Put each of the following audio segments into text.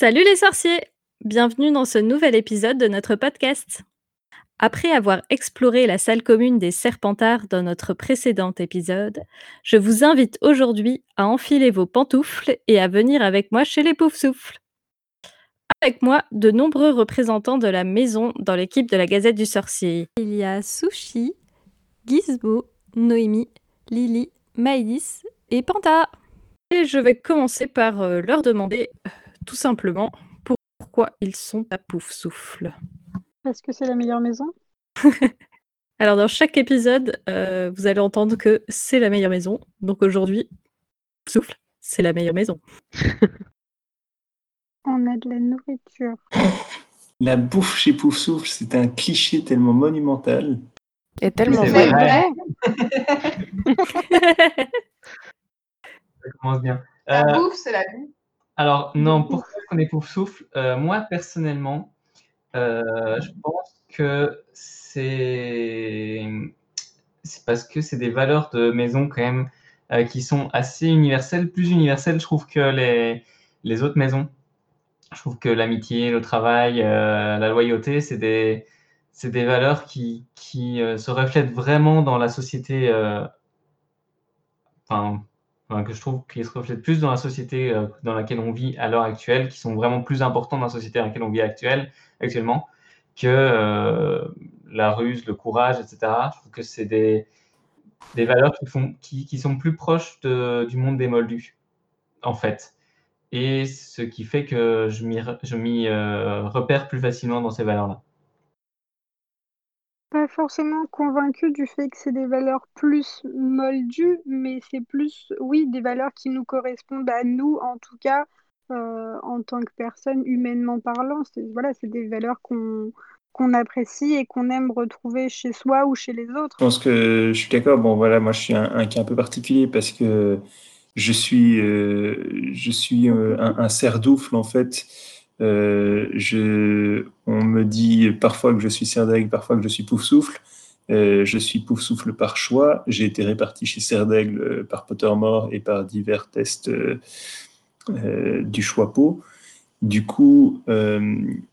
Salut les sorciers Bienvenue dans ce nouvel épisode de notre podcast. Après avoir exploré la salle commune des Serpentards dans notre précédent épisode, je vous invite aujourd'hui à enfiler vos pantoufles et à venir avec moi chez les Poufsouffles. Avec moi, de nombreux représentants de la maison dans l'équipe de la Gazette du Sorcier. Il y a Sushi, Gizmo, Noémie, Lily, Maïdis et Panta. Et je vais commencer par euh, leur demander tout simplement pourquoi ils sont à Poufsouffle. Est-ce que c'est la meilleure maison? Alors dans chaque épisode, euh, vous allez entendre que c'est la meilleure maison. Donc aujourd'hui, Souffle, c'est la meilleure maison. On a de la nourriture. La bouffe chez Pouf Souffle, c'est un cliché tellement monumental. Et tellement vrai. Ça commence bien. La Euh, bouffe, c'est la vie. Alors, non, pourquoi on est pouf souffle Euh, Moi, personnellement, euh, je pense que c'est parce que c'est des valeurs de maison quand même euh, qui sont assez universelles, plus universelles, je trouve, que les, les autres maisons. Je trouve que l'amitié, le travail, la loyauté, c'est des, des valeurs qui, qui se reflètent vraiment dans la société, enfin, que je trouve qui se reflètent plus dans la société euh, dans laquelle on vit à l'heure actuelle, qui sont vraiment plus importants dans la société dans laquelle on vit actuelle, actuellement, que euh, la ruse, le courage, etc. Je trouve que c'est des, des valeurs qui, sont plus proches du monde des moldus, en fait. Et ce qui fait que je m'y re- je m'y, euh, repère plus facilement dans ces valeurs-là. Pas forcément convaincue du fait que c'est des valeurs plus moldues, mais c'est plus, oui, des valeurs qui nous correspondent à nous, en tout cas, euh, en tant que personne, humainement parlant. C'est, voilà, c'est des valeurs qu'on qu'on apprécie et qu'on aime retrouver chez soi ou chez les autres. Je pense que je suis d'accord. Bon, voilà, moi, je suis un, un cas un peu particulier parce que je suis, euh, je suis euh, un, un cerf-doufle, en fait. Euh, je, on me dit parfois que je suis cerf-d'aigle, parfois que je suis pouf-souffle. Euh, je suis pouf-souffle par choix. J'ai été réparti chez cerf-d'aigle euh, par Pottermore et par divers tests euh, euh, du choix peau. Du coup,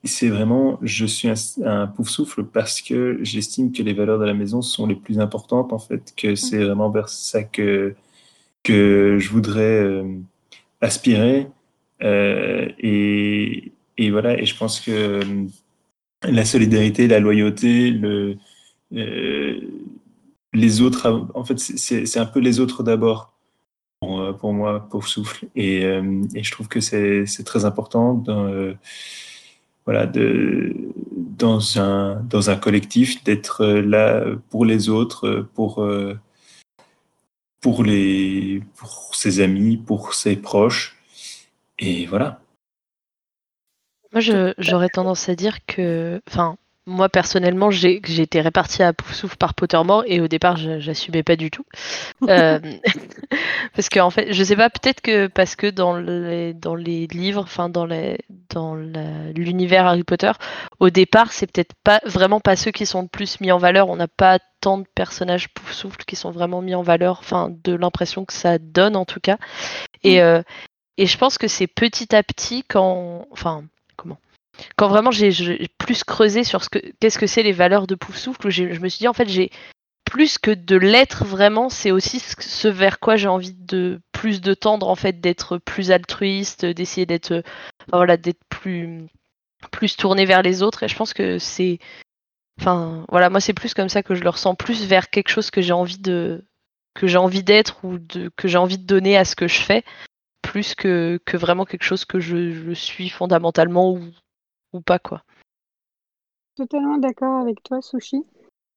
c'est vraiment, je suis un, un pouf souffle parce que j'estime que les valeurs de la maison sont les plus importantes, en fait, que c'est vraiment vers ça que, que je voudrais aspirer. Euh, et, et voilà, et je pense que euh, la solidarité, la loyauté, euh, les autres, en fait, c'est- un peu les autres d'abord pour, euh, pour moi, pauvre souffle. Et, et je trouve que c'est très important dans, voilà, de, dans, un, dans un collectif d'être là pour les autres, pour, pour, les, pour ses amis, pour ses proches. Et voilà. Moi, je- j'aurais tendance à dire que, enfin, moi personnellement, j'ai j'ai été répartie à Poufsouffle par Pottermore et au départ, je- j'assumais pas du tout. Euh, parce que en fait, je sais pas, peut-être que parce que dans les dans les livres, enfin dans les dans la- l'univers Harry Potter, au départ, c'est peut-être pas vraiment pas ceux qui sont le plus mis en valeur. On n'a pas tant de personnages Poufsouffle qui sont vraiment mis en valeur, enfin de l'impression que ça donne en tout cas. Et euh, et je pense que c'est petit à petit quand, enfin, comment. Quand vraiment j'ai plus creusé sur ce que qu'est-ce que c'est les valeurs de Poufsouffle, où j'ai- je me suis dit en fait j'ai plus que de l'être vraiment, c'est aussi ce, vers quoi j'ai envie de plus de tendre en fait, d'être plus altruiste, d'essayer d'être euh, voilà, plus plus tourné vers les autres. Et je pense que c'est enfin voilà, moi c'est plus comme ça que je le ressens plus vers quelque chose que j'ai envie de j'ai envie d'être ou que j'ai envie de donner à ce que je fais plus que, vraiment quelque chose que je, suis fondamentalement ou, pas quoi. Totalement d'accord avec toi, Sushi.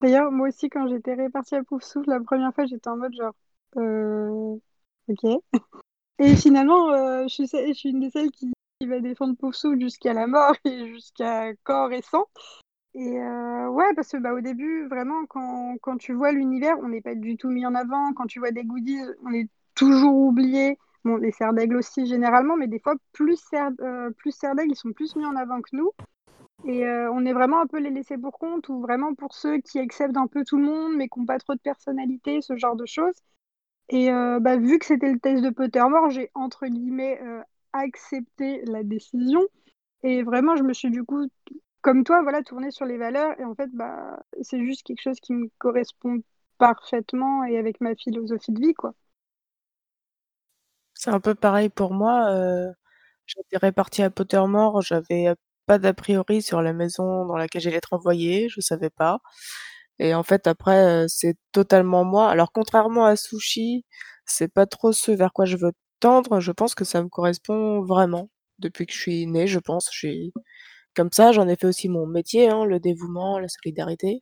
D'ailleurs, moi aussi, quand j'étais répartie à Poufsouffle, la première fois, j'étais en mode genre, euh, ok. Et finalement, euh, je, suis, une des celles qui, va défendre Poufsouffle jusqu'à la mort et jusqu'à corps et sang. Et euh, ouais, parce que bah, au début, vraiment, quand, quand tu vois l'univers, on n'est pas du tout mis en avant. Quand tu vois des goodies, on est toujours oublié. Bon, les cerfs d'aigle aussi, généralement, mais des fois, plus cerfs euh, plus d'aigle, ils sont plus mis en avant que nous. Et euh, on est vraiment un peu les laissés pour compte, ou vraiment pour ceux qui acceptent un peu tout le monde, mais qui n'ont pas trop de personnalité, ce genre de choses. Et euh, bah, vu que c'était le test de Pottermore, j'ai entre guillemets accepté la décision. Et vraiment, je me suis du coup, comme toi, voilà, tournée sur les valeurs. Et en fait, bah, c'est juste quelque chose qui me correspond parfaitement et avec ma philosophie de vie, quoi. C'est un peu pareil pour moi. J'étais répartie à Pottermore, j'avais pas d'a priori sur la maison dans laquelle j'allais être envoyée, je savais pas. Et en fait, après, c'est totalement moi. Alors, contrairement à Sushi, c'est pas trop ce vers quoi je veux tendre. Je pense que ça me correspond vraiment. Depuis que je suis née, je pense. Comme ça. J'en ai fait aussi mon métier, hein, le dévouement, la solidarité.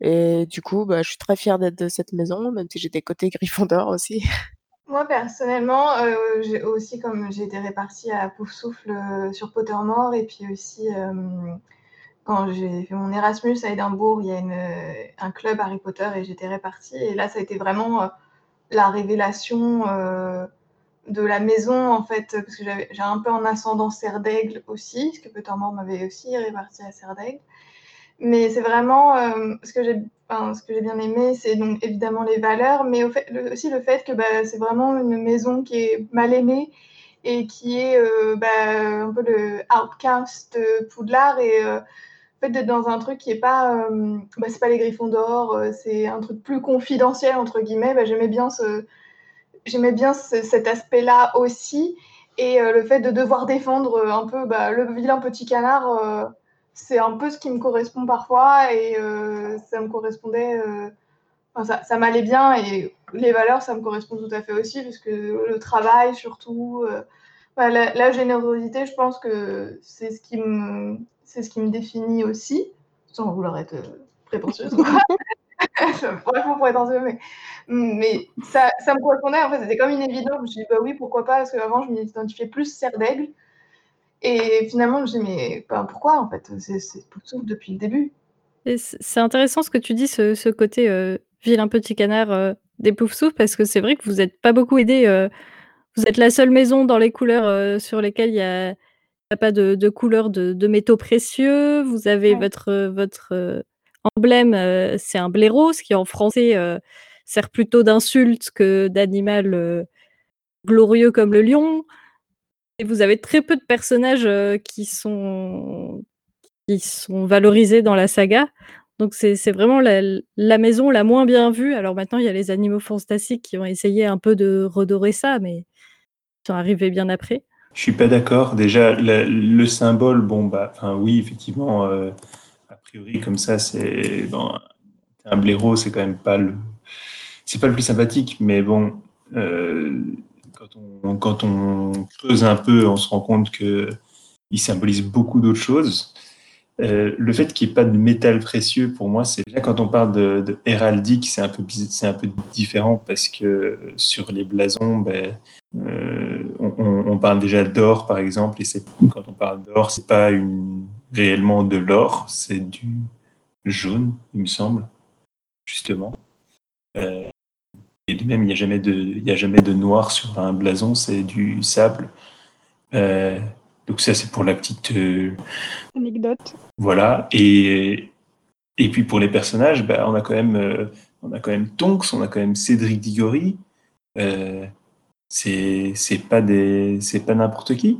Et du coup, bah, je suis très fière d'être de cette maison, même si j'étais côté Gryffondor aussi. Moi, personnellement, euh, j'ai aussi, comme j'ai été répartie à Poufsouffle euh, sur Pottermore, et puis aussi, euh, quand j'ai fait mon Erasmus à Édimbourg, il y a un club Harry Potter et j'étais répartie. Et là, ça a été vraiment la révélation de la maison, en fait, parce que j'ai un peu en ascendant Serre d'Aigle aussi, parce que Pottermore m'avait aussi répartie à Serre d'Aigle. Mais c'est vraiment euh, ce que j'ai ce que j'ai bien aimé, c'est donc évidemment les valeurs, mais aussi le fait que bah, c'est vraiment une maison qui est mal aimée et qui est euh, bah, un peu le outcast Poudlard et euh, fait d'être dans un truc qui est pas bah, c'est pas les Griffons d'or, c'est un truc plus confidentiel entre guillemets. Bah, j'aimais bien ce j'aimais bien cet aspect-là aussi et le fait de devoir défendre un peu bah, le vilain petit canard c'est un peu ce qui me correspond parfois et euh, ça me correspondait, euh, enfin, ça, ça m'allait bien et les valeurs, ça me correspond tout à fait aussi parce que le travail surtout, euh, la, générosité, je pense que c'est ce qui me, c'est ce qui me définit aussi, sans vouloir être prétentieuse. Vraiment prétentieuse, mais, mais ça, ça me correspondait. En fait, c'était comme une évidence. Je me suis dit, bah oui, pourquoi pas, parce qu'avant, je m'identifiais plus serre d'aigle. Et finalement, je me dit, mais pourquoi en fait? C'est Poufsouffle depuis le début. C'est intéressant ce que tu dis, ce, ce côté euh, vilain petit canard euh, des Poufsouffles, parce que c'est vrai que vous n'êtes pas beaucoup aidé. Euh, vous êtes la seule maison dans les couleurs sur lesquelles il n'y a, a, pas de, de couleurs de, de, métaux précieux. Vous avez ouais. votre, votre emblème, c'est un blaireau, ce qui en français sert plutôt d'insulte que d'animal glorieux comme le lion. Et vous avez très peu de personnages euh, qui, sont... qui sont valorisés dans la saga. Donc c'est vraiment la, maison la moins bien vue. Alors maintenant, il y a les animaux fantastiques qui ont essayé un peu de redorer ça, mais ils sont arrivés bien après. Je suis pas d'accord. Déjà, le, le, symbole, bon, bah, oui, effectivement, euh, a priori, comme ça, c'est un blaireau, c'est quand même pas le, pas le plus sympathique, mais bon, euh, quand on, creuse un peu, on se rend compte qu'il symbolise beaucoup d'autres choses. Euh, le fait qu'il n'y ait pas de métal précieux, pour moi, c'est déjà quand on parle de, héraldique, c'est un peu différent parce que sur les blasons, ben, euh, on, parle déjà d'or par exemple, et quand on parle d'or, c'est pas réellement de l'or, c'est du jaune, il me semble, justement. Euh, et même, il n'y a, jamais de, il a jamais de noir sur un blason, c'est du sable. Euh, donc ça, c'est pour la petite... Euh... Anecdote. Voilà. Et, et puis pour les personnages, bah, on, a quand même, euh, on a quand même Tonks, on a quand même Cédric Diggory. Euh, c'est pas, des, pas n'importe qui.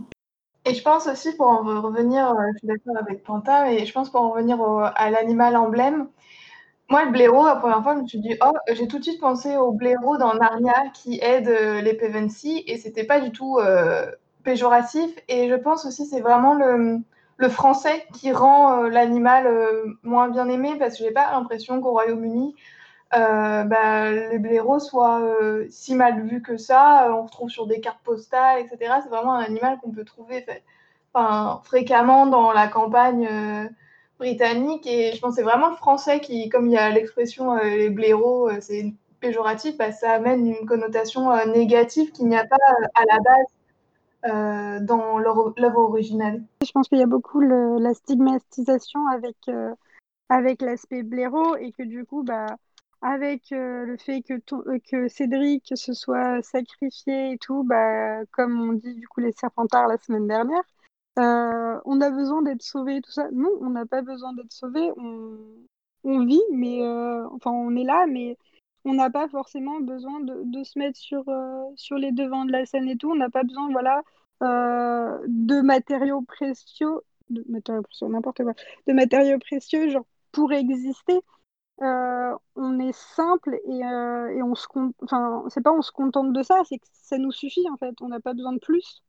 Et je pense aussi, pour en revenir, je suis d'accord avec Pantin, mais je pense pour en revenir au, à l'animal emblème, moi, le blaireau, la première fois, je me suis dit, oh, j'ai tout de suite pensé au blaireau dans Narnia qui aide euh, les Pevensie et c'était pas du tout euh, péjoratif. Et je pense aussi c'est vraiment le, français qui rend euh, l'animal moins bien aimé parce que j'ai pas l'impression qu'au Royaume-Uni, bah, les blaireaux soient si mal vus que ça. on retrouve sur des cartes postales, etc. C'est vraiment un animal qu'on peut trouver fréquemment dans la campagne britannique et je pense que c'est vraiment français qui, comme il y a l'expression euh, les blaireaux, euh, c'est péjoratif, bah, ça amène une connotation euh, négative qu'il n'y a pas à la base dans l'œuvre originale. Je pense qu'il y a beaucoup la stigmatisation avec, avec l'aspect blaireau et que du coup, bah, avec le fait que, que Cédric se soit sacrifié et tout, bah, comme on dit du coup les Serpentards la semaine dernière, euh, on a besoin d'être sauvé, tout ça. Non, on n'a pas besoin d'être sauvé. On, vit, mais euh, enfin, on est là, mais on n'a pas forcément besoin de, se mettre sur, euh, sur les devants de la scène et tout. On n'a pas besoin, voilà, de matériaux précieux, de matériaux précieux, n'importe quoi, de matériaux précieux, genre pour exister, on est simple et, et on se enfin c'est pas on se contente de ça, c'est que ça nous suffit en fait, on n'a pas besoin de plus.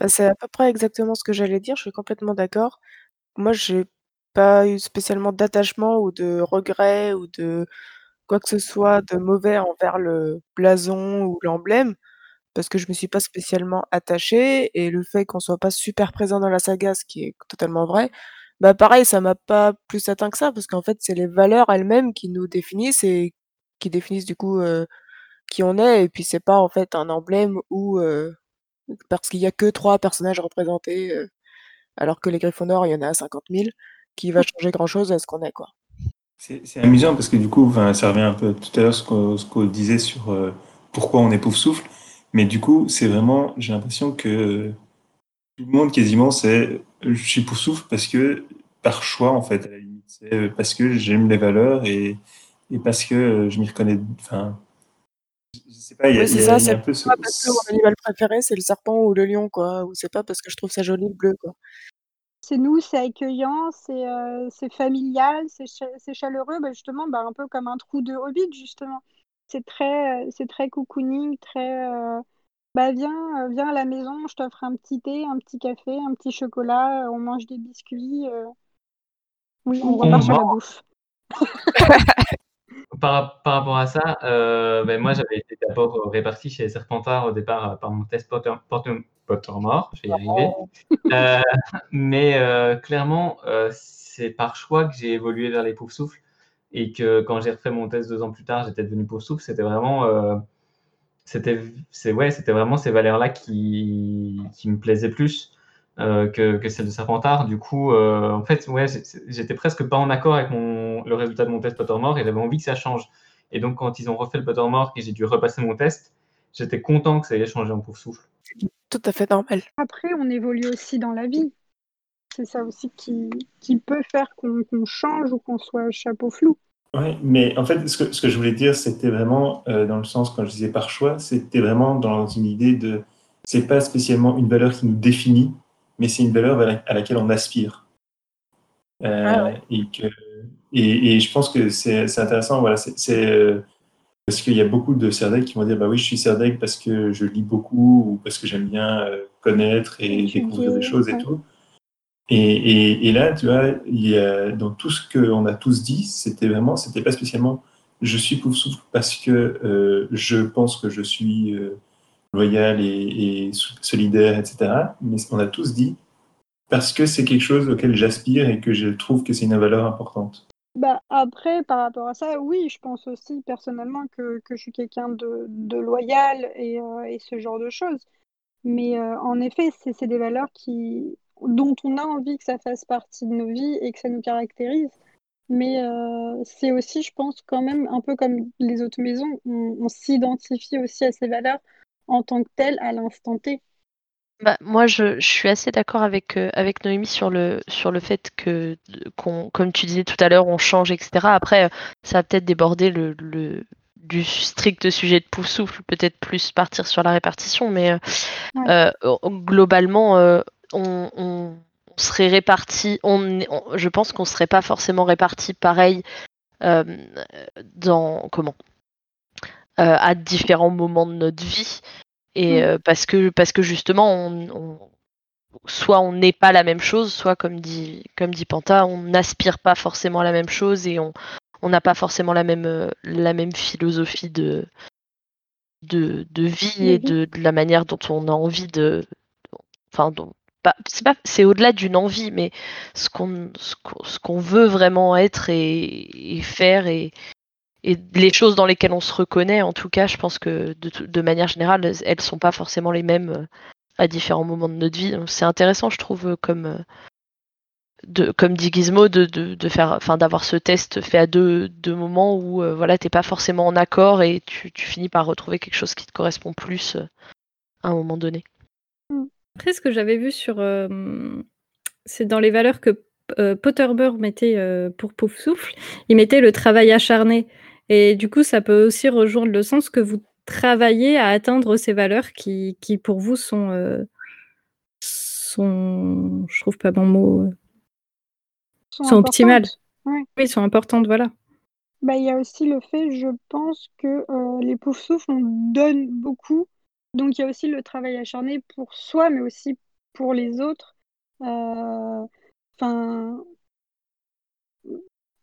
Bah, c'est à peu près exactement ce que j'allais dire, je suis complètement d'accord. Moi, j'ai pas eu spécialement d'attachement ou de regret ou de quoi que ce soit de mauvais envers le blason ou l'emblème, parce que je me suis pas spécialement attachée et le fait qu'on soit pas super présent dans la saga, ce qui est totalement vrai, bah, pareil, ça m'a pas plus atteint que ça parce qu'en fait, c'est les valeurs elles-mêmes qui nous définissent et qui définissent du coup, heu, qui on est et puis c'est pas en fait un emblème ou heu, parce qu'il y a que 3 personnages représentés, heu, alors que les Gryffondor, il y en a 50 000, qui va changer grand chose à ce qu'on est, quoi. C'est amusant parce que du coup, ça revient un peu tout à l'heure ce qu'on disait sur euh, pourquoi on est souffle. Mais du coup, c'est vraiment, j'ai l'impression que tout le monde quasiment, c'est je suis souffle parce que par choix en fait, à la limite, c'est parce que j'aime les valeurs et, et parce que je m'y reconnais. Je sais pas, il y a, ça, un peu ce. Pas parce que mon animal préféré c'est le serpent ou le lion quoi, ou c'est pas parce que je trouve ça joli le bleu quoi c'est nous, c'est accueillant, c'est euh, familial, c'est chaleureux, bah, justement, bah, un peu comme un trou de hobbit, justement. C'est très, c'est très cocooning, très. Euh, bah, viens, euh, viens à la maison, je t'offre un petit thé, un petit café, un petit chocolat, on mange des biscuits. Oui, on repart sur la bouffe. par, par, rapport à ça, ben moi j'avais été d'abord réparti chez Serpentard au départ par mon test Potter, Potter, Pottermore, je vais y arriver. Euh, mais euh, clairement, euh, c'est par choix que j'ai évolué vers les poufs souffles et que quand j'ai refait mon test deux ans plus tard, j'étais devenu pouf souffle. C'était vraiment, c'était, c'est ouais, c'était vraiment ces valeurs-là qui, qui me plaisaient plus. Que, que celle de Serpentard. Du coup, en fait, ouais, j'étais presque pas en accord avec mon, le résultat de mon test Pottermore et j'avais envie que ça change. Et donc, quand ils ont refait le Pottermore et j'ai dû repasser mon test, j'étais content que ça ait changé en pouf souffle tout à fait normal. Après, on évolue aussi dans la vie. C'est ça aussi qui, qui peut faire qu'on change ou qu'on soit chapeau flou. Oui, mais en fait, ce que, ce que je voulais dire, c'était vraiment, euh, dans le sens, quand je disais par choix, c'était vraiment dans une idée de. C'est pas spécialement une valeur qui nous définit, mais c'est une valeur à laquelle on aspire. Euh, ah et, que, et, et, je pense que c'est intéressant. Voilà, c'est. Euh, parce qu'il y a beaucoup de Serdeg qui vont dire bah oui, je suis Serdeg parce que je lis beaucoup ou parce que j'aime bien euh, connaître et découvrir des choses et tout. Et, et, là, tu vois, il y a, dans tout ce qu'on a tous dit, c'était vraiment, c'était pas spécialement je suis pouf souffle parce que euh, je pense que je suis euh, loyal et, et, solidaire, etc. Mais on a tous dit parce que c'est quelque chose auquel j'aspire et que je trouve que c'est une valeur importante. Bah, après, par rapport à ça, oui, je pense aussi personnellement que, que je suis quelqu'un de, loyal et, euh, et, ce genre de choses. Mais euh, en effet, c'est des valeurs qui, dont on a envie que ça fasse partie de nos vies et que ça nous caractérise. Mais euh, c'est aussi, je pense, quand même un peu comme les autres maisons, on, on s'identifie aussi à ces valeurs en tant que telles à l'instant T. Bah, moi, je, je suis assez d'accord avec, euh, avec Noémie sur le, sur le fait que, qu'on, comme tu disais tout à l'heure, on change, etc. Après, ça va peut-être déborder le, le, du strict sujet de pouf souffle, peut-être plus partir sur la répartition, mais euh, euh, globalement, on, on, serait réparti, on, je pense qu'on serait pas forcément réparti pareil dans comment? À différents moments de notre vie. Et mmh. parce que parce que justement, on, soit on n'est pas la même chose, soit comme dit comme dit Panta, on n'aspire pas forcément à la même chose et on on n'a pas forcément la même la même philosophie de de, de vie et de, de, la manière dont on a envie de enfin c'est pas c'est au-delà d'une envie mais ce qu'on ce qu'on veut vraiment être et, et faire et, et les choses dans lesquelles on se reconnaît, en tout cas, je pense que de, manière générale, elles sont pas forcément les mêmes euh, à différents moments de notre vie. C'est intéressant, je trouve, euh, comme, euh, comme dit Gizmo, de, de, enfin, d'avoir ce test fait à deux, moments où voilà, t'es pas forcément en accord et tu, tu, finis par retrouver quelque chose qui te correspond plus à un moment donné. Après, ce que j'avais vu sur, c'est dans les valeurs que Potterberg mettait pour Pouf Souffle, il mettait le travail acharné. Et du coup, ça peut aussi rejoindre le sens que vous travaillez à atteindre ces valeurs qui, qui pour vous sont, euh, sont, je trouve pas bon mot, euh, Sont sont optimales. Ouais. Oui, sont importantes, voilà. Bah, il y a aussi le fait, je pense, que euh, les poufs souffles, on donne beaucoup. Donc, il y a aussi le travail acharné pour soi, mais aussi pour les autres. Euh, Enfin,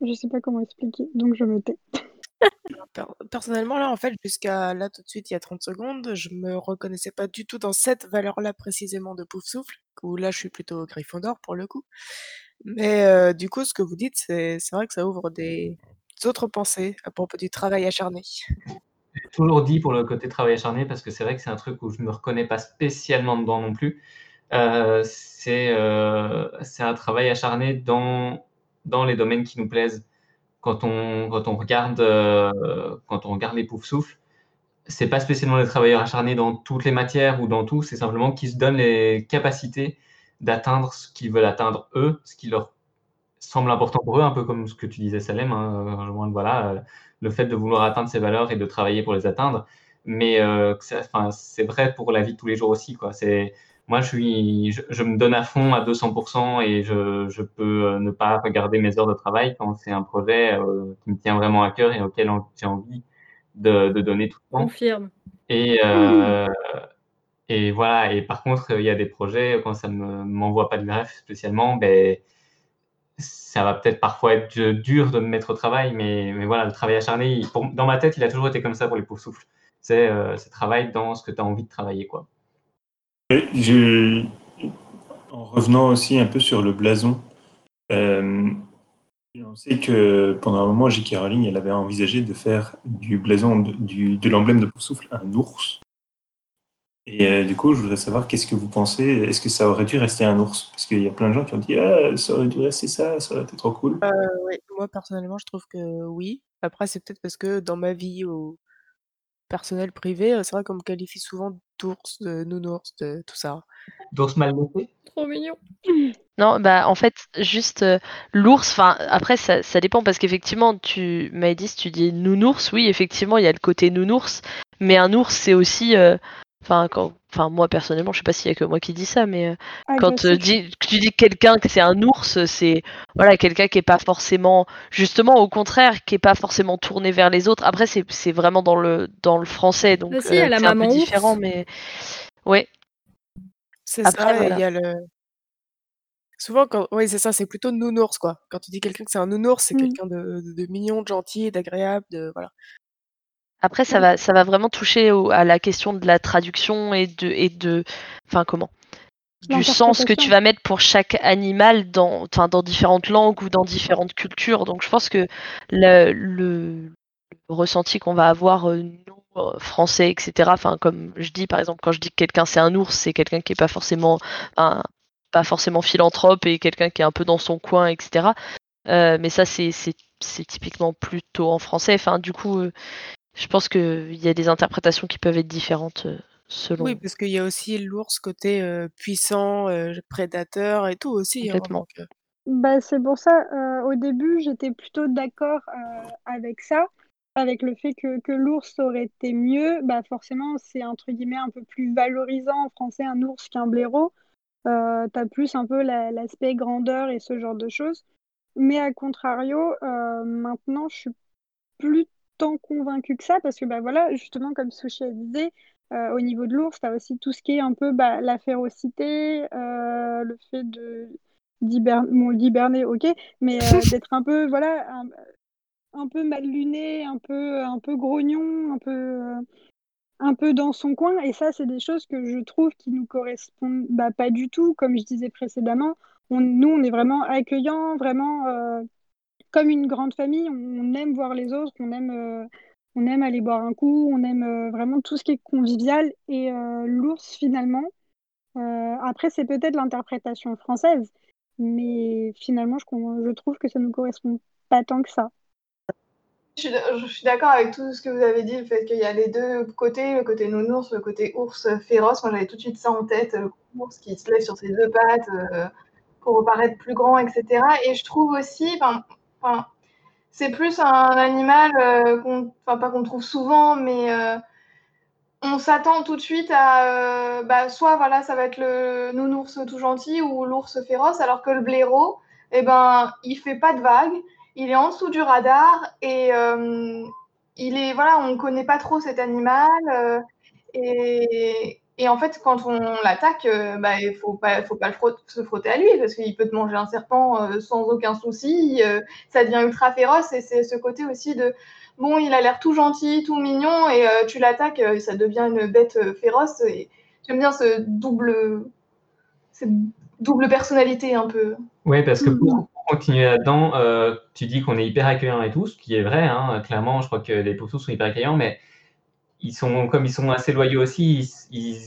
je sais pas comment expliquer, donc je me tais. Per- Personnellement, là, en fait, jusqu'à là, tout de suite, il y a 30 secondes, je me reconnaissais pas du tout dans cette valeur-là précisément de Pouf Souffle, où là, je suis plutôt Gryffondor pour le coup. Mais du coup, ce que vous dites, c'est vrai que ça ouvre des autres pensées à propos du travail acharné. J'ai toujours dit pour le côté travail acharné, parce que c'est vrai que c'est un truc où je me reconnais pas spécialement dedans non plus. C'est c'est un travail acharné dans, dans les domaines qui nous plaisent. Quand on, quand on, regarde, euh, quand on regarde les poufs souffles, c'est pas spécialement les travailleurs acharnés dans toutes les matières ou dans tout, c'est simplement qu'ils se donnent les capacités d'atteindre ce qu'ils veulent atteindre eux, ce qui leur semble important pour eux, un peu comme ce que tu disais, Salem. Hein, voilà, euh, le fait de vouloir atteindre ces valeurs et de travailler pour les atteindre. Mais euh, c'est vrai pour la vie de tous les jours aussi. Quoi. Moi, je, suis, je, je, me donne à fond à 200% et je, je peux euh, ne pas regarder mes heures de travail quand c'est un projet euh, qui me tient vraiment à cœur et auquel j'ai envie de, de, donner tout le temps. Confirme. Et, euh, et voilà. Et par contre, il y a des projets, quand ça ne m'envoie pas de greffe spécialement, ben, ça va peut-être parfois être dur de me mettre au travail, mais, mais voilà, le travail acharné, il, pour, dans ma tête, il a toujours été comme ça pour les pauvres souffles. C'est euh, travail dans ce que tu as envie de travailler. Quoi. En revenant aussi un peu sur le blason, euh, on sait que pendant un moment, J.K. Rowling, elle avait envisagé de faire du blason, de, du, l'emblème de Souffle un ours. Et euh, du coup, je voudrais savoir qu'est-ce que vous pensez. Est-ce que ça aurait dû rester un ours? Parce qu'il y a plein de gens qui ont dit ah, ça aurait dû rester ça, ça aurait été trop cool. Euh. Moi, personnellement, je trouve que oui. Après, c'est peut-être parce que dans ma vie au personnel privé, c'est vrai qu'on me qualifie souvent d'ours, de nounours, de tout ça. D'ours mal noté? Trop mignon. Non, bah en fait, juste euh, l'ours, enfin après ça, ça, dépend parce qu'effectivement, tu m'as dit, tu dis nounours, oui, effectivement, il y a le côté nounours, mais un ours, c'est aussi. Euh, Enfin, quand, enfin, moi personnellement, je sais pas s'il y a que moi qui dis ça, mais Ah, quand euh, dis, tu dis quelqu'un que c'est un ours, c'est voilà quelqu'un qui est pas forcément, justement au contraire, qui est pas forcément tourné vers les autres. Après, c'est vraiment dans le dans le français, donc Bah si, euh, c'est un peu ours. différent, mais ouais. C'est ça, voilà. il y a le. Souvent, quand... oui, c'est ça, c'est plutôt nounours, quoi. Quand tu dis quelqu'un que c'est un nounours, c'est Mm. quelqu'un de, de, de mignon, de gentil, d'agréable, de voilà. Après, ça va ça va vraiment toucher au- à la question de la traduction et de et de, enfin comment, du sens que tu vas mettre pour chaque animal dans, enfin dans différentes langues ou dans différentes cultures. Donc je pense que le, le ressenti qu'on va avoir euh, nous euh, français, etc. Enfin comme je dis par exemple quand je dis que quelqu'un c'est un ours, c'est quelqu'un qui est pas forcément un, pas forcément philanthrope et quelqu'un qui est un peu dans son coin, etc. Euh, mais ça c'est typiquement plutôt en français. Enfin du coup, euh, je pense qu'il y a des interprétations qui peuvent être différentes euh, selon Oui, parce qu'il y a aussi l'ours côté euh, puissant, euh, prédateur et tout aussi. Hein, complètement. Bah, c'est pour ça, euh, au début, j'étais plutôt d'accord euh, avec ça, avec le fait que, que l'ours aurait été mieux. Bah, forcément, c'est entre guillemets un peu plus valorisant en français un ours qu'un blaireau. Euh, t'as plus un peu la- l'aspect grandeur et ce genre de choses. Mais à contrario, euh, maintenant, je suis plus tant convaincue que ça parce que, bah voilà, justement, comme Sushi a disait, euh, au niveau de l'ours, t'as aussi tout ce qui est un peu bah, la férocité, euh, le fait de d'hiberner, bon, ok, mais euh, d'être un peu, voilà, un, un peu mal luné, un peu, un peu grognon, un peu, euh, un peu dans son coin. Et ça, c'est des choses que je trouve qui nous correspondent bah, pas du tout. Comme je disais précédemment, on, nous, on est vraiment accueillants, vraiment euh, comme une grande famille. On, aime voir les autres, on aime, euh, on aime aller boire un coup, on aime euh, vraiment tout ce qui est convivial. Et euh, l'ours, finalement, après, c'est peut-être l'interprétation française, mais finalement, je, trouve que ça ne nous correspond pas tant que ça. Je suis, d'accord avec tout ce que vous avez dit, le fait qu'il y a les deux côtés, le côté nounours, le côté ours féroce. Moi, j'avais tout de suite ça en tête, le ours qui se lève sur ses deux pattes pour paraître plus grand, etc. Et je trouve aussi, enfin, c'est plus un animal, euh, qu'on, pas qu'on trouve souvent, mais euh, on s'attend tout de suite à euh, bah, soit voilà ça va être le nounours tout gentil ou l'ours féroce alors que le blaireau eh ben il fait pas de vagues il est en dessous du radar et il est voilà on connaît pas trop cet animal et, et en fait quand on l'attaque bah, il faut pas faut pas le se frotter à lui parce qu'il peut te manger un serpent sans aucun souci ça devient ultra féroce et c'est ce côté aussi de bon, il a l'air tout gentil, tout mignon, et euh, tu l'attaques, euh, ça devient une bête euh, féroce. Et j'aime bien ce double, cette double personnalité un peu. Oui, parce que pour continuer là-dedans, tu dis qu'on est hyper accueillant et tout, ce qui est vrai. Hein, clairement, je crois que les Poussous sont hyper accueillants, mais ils sont, comme ils sont assez loyaux aussi, ils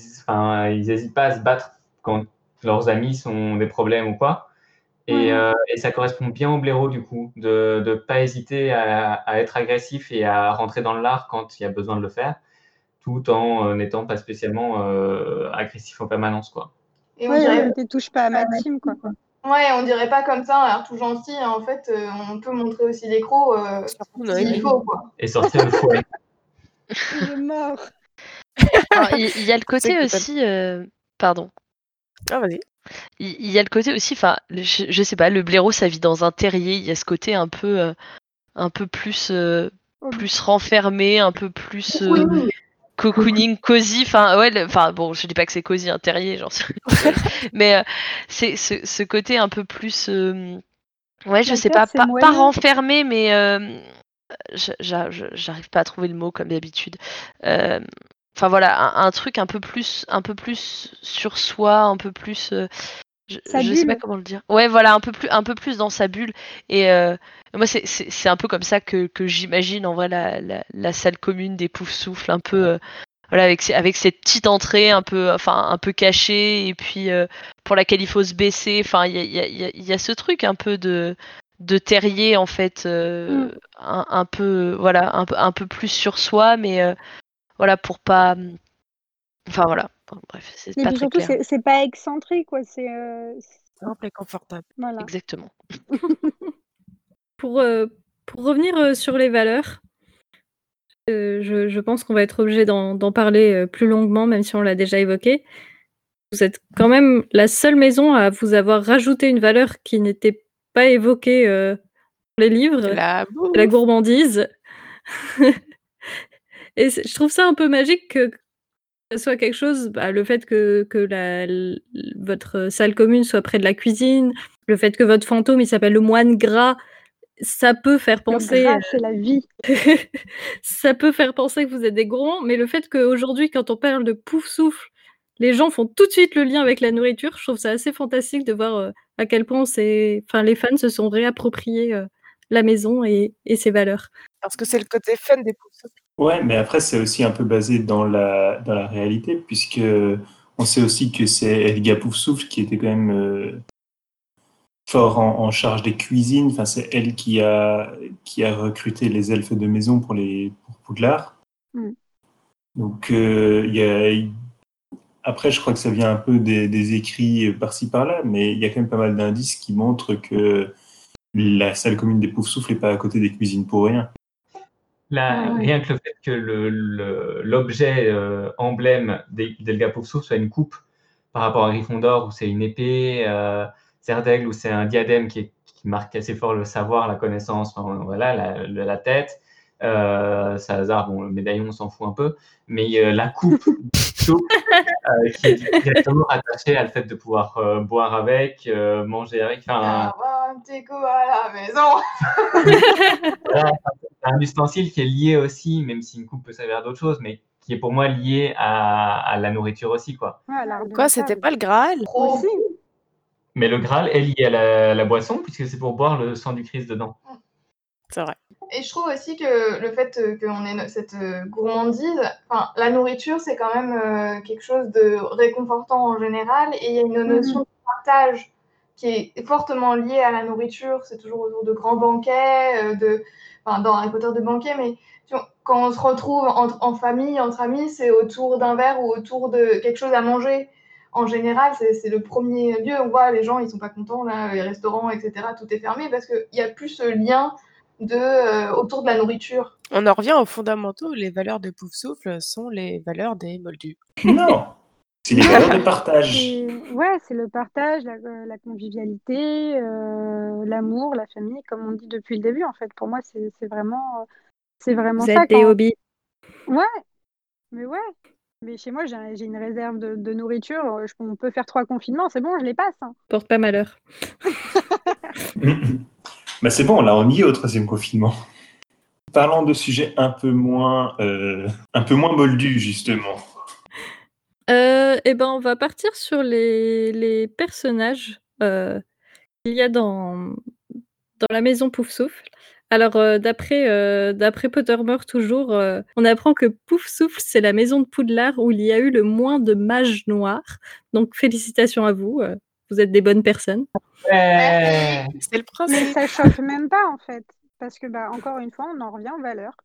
n'hésitent pas à se battre quand leurs amis sont des problèmes ou quoi. Euh, et, ça correspond bien au blaireau, du coup, de ne pas hésiter à, être agressif et à rentrer dans l'art quand il y a besoin de le faire, tout en euh, n'étant pas spécialement euh, agressif en permanence. Quoi. Et on dirait... ne touche pas à ma team, quoi. Ouais, on dirait pas comme ça, l'air tout gentil. En fait, on peut montrer aussi les crocs s'il faut. Quoi. Et sortir le fouet. Il est mort. Il y, a le côté aussi. Pardon. Ah, vas-y. Il y a le côté aussi, enfin, je, sais pas, le blaireau, ça vit dans un terrier. Il y a ce côté un peu, euh, un peu plus, euh, oh. plus renfermé, un peu plus euh, cocooning, cosy. Enfin, ouais, enfin, bon, je dis pas que c'est cosy un terrier, genre, mais c'est ce, côté un peu plus, ouais, je sais pas, pas, pas, renfermé, mais j'arrive pas à trouver le mot comme d'habitude. Enfin voilà, un, truc un peu plus, un peu plus sur soi, un peu plus. Euh, je, je sais pas comment le dire. Ouais, voilà, un peu plus, un peu plus dans sa bulle. Et euh, moi, c'est un peu comme ça que, que j'imagine en vrai la, la, la, salle commune des poufs souffles, un peu. Euh, voilà, avec, avec cette petite entrée un peu, enfin, un peu cachée, et puis pour laquelle il faut se baisser. Enfin, il y a, y, a, y a, ce truc un peu de, de terrier en fait, mm. un, un, peu, voilà, un, un peu plus sur soi, mais voilà, pour pas. Enfin voilà. bref, c'est pas très clair. C'est pas excentré, quoi. C'est euh... simple et confortable. Voilà. Exactement. pour, euh, pour revenir euh, sur les valeurs, euh, je, je, pense qu'on va être obligé d'en parler plus longuement, même si on l'a déjà évoqué. Vous êtes quand même la seule maison à vous avoir rajouté une valeur qui n'était pas évoquée dans les livres, la, la gourmandise. Et je trouve ça un peu magique que ce soit quelque chose, bah, le fait que, que la, votre salle commune soit près de la cuisine, le fait que votre fantôme il s'appelle le moine gras, ça peut faire penser. Le gras, c'est la vie. ça peut faire penser que vous êtes des gros, mais le fait qu'aujourd'hui, quand on parle de pouf souffle, les gens font tout de suite le lien avec la nourriture. Je trouve ça assez fantastique de voir euh, à quel point enfin, les fans se sont réappropriés euh, la maison et, et, ses valeurs. Parce que c'est le côté fun des pouf souffles. Ouais, mais après, c'est aussi un peu basé dans la, dans la réalité, puisque on sait aussi que c'est Elga Poufsouffle qui était quand même euh, fort en, charge des cuisines. Enfin, c'est elle qui a, qui a recruté les elfes de maison pour, les, pour Poudlard. Mm. Donc, euh, il y a, après, je crois que ça vient un peu des, des écrits par-ci par-là, mais il y a quand même pas mal d'indices qui montrent que la salle commune des Poufsouffles n'est pas à côté des cuisines pour rien. Rien que le fait que l'objet euh, emblème d'Elga Poufsou soit une coupe par rapport à Gryffondor où c'est une épée, euh, Zerdaigle où c'est un diadème qui, marque assez fort le savoir, la connaissance, voilà, la, la tête. Euh, Salazar, bon, le médaillon, on s'en fout un peu, mais euh, la coupe euh, qui est directement attachée à le fait de pouvoir euh, boire avec, manger avec. Enfin, un petit coup à la maison. un ustensile qui est lié aussi, même si une coupe peut servir à d'autres choses, mais qui est pour moi lié à, la nourriture aussi. Quoi, quoi c'était pas le Graal? Aussi. Mais le Graal est lié à la, la boisson, puisque c'est pour boire le sang du Christ dedans. C'est vrai. Et je trouve aussi que le fait qu'on ait cette euh, gourmandise, enfin, la nourriture, c'est quand même euh, quelque chose de réconfortant en général. Et il y a une notion mhm. de partage qui est fortement liée à la nourriture. C'est toujours autour de grands banquets, euh, de, enfin, dans un Potter de banquets, mais quand on se retrouve en, famille, entre amis, c'est autour d'un verre ou autour de quelque chose à manger. En général, c'est le premier lieu. On voit les gens, ils sont pas contents, là, les restaurants, etc., tout est fermé parce qu'il n'y a plus ce lien de, euh, autour de la nourriture. On en revient aux fondamentaux. Les valeurs de Pouf-Souffle sont les valeurs des Moldus. Non, c'est les valeurs de partage. Ouais, c'est le partage, la, euh, la convivialité, euh, l'amour, la famille, comme on dit depuis le début. En fait, pour moi, c'est vraiment, c'est vraiment Vous ça. êtes des hobbies. Ouais, mais ouais. Mais chez moi, j'ai un- j'ai une réserve de, de nourriture. je- on peut faire trois confinements, c'est bon, je les passe. hein. Porte pas malheur. bah c'est bon, là on y est au troisième confinement. Parlons de sujets un peu moins, euh, un peu moins moldus justement. Euh, eh ben, on va partir sur les, les personnages euh, qu'il y a dans, dans la maison Pouf Souffle. Alors, d'après d'après Pottermore, toujours, on apprend que Pouf Souffle, c'est la maison de Poudlard où il y a eu le moins de mages noirs. Donc, félicitations à vous. Vous êtes des bonnes personnes. Ouais. C'est le Mais principe. ça choque même pas, en fait. Parce que, bah, encore une fois, on en revient aux valeurs.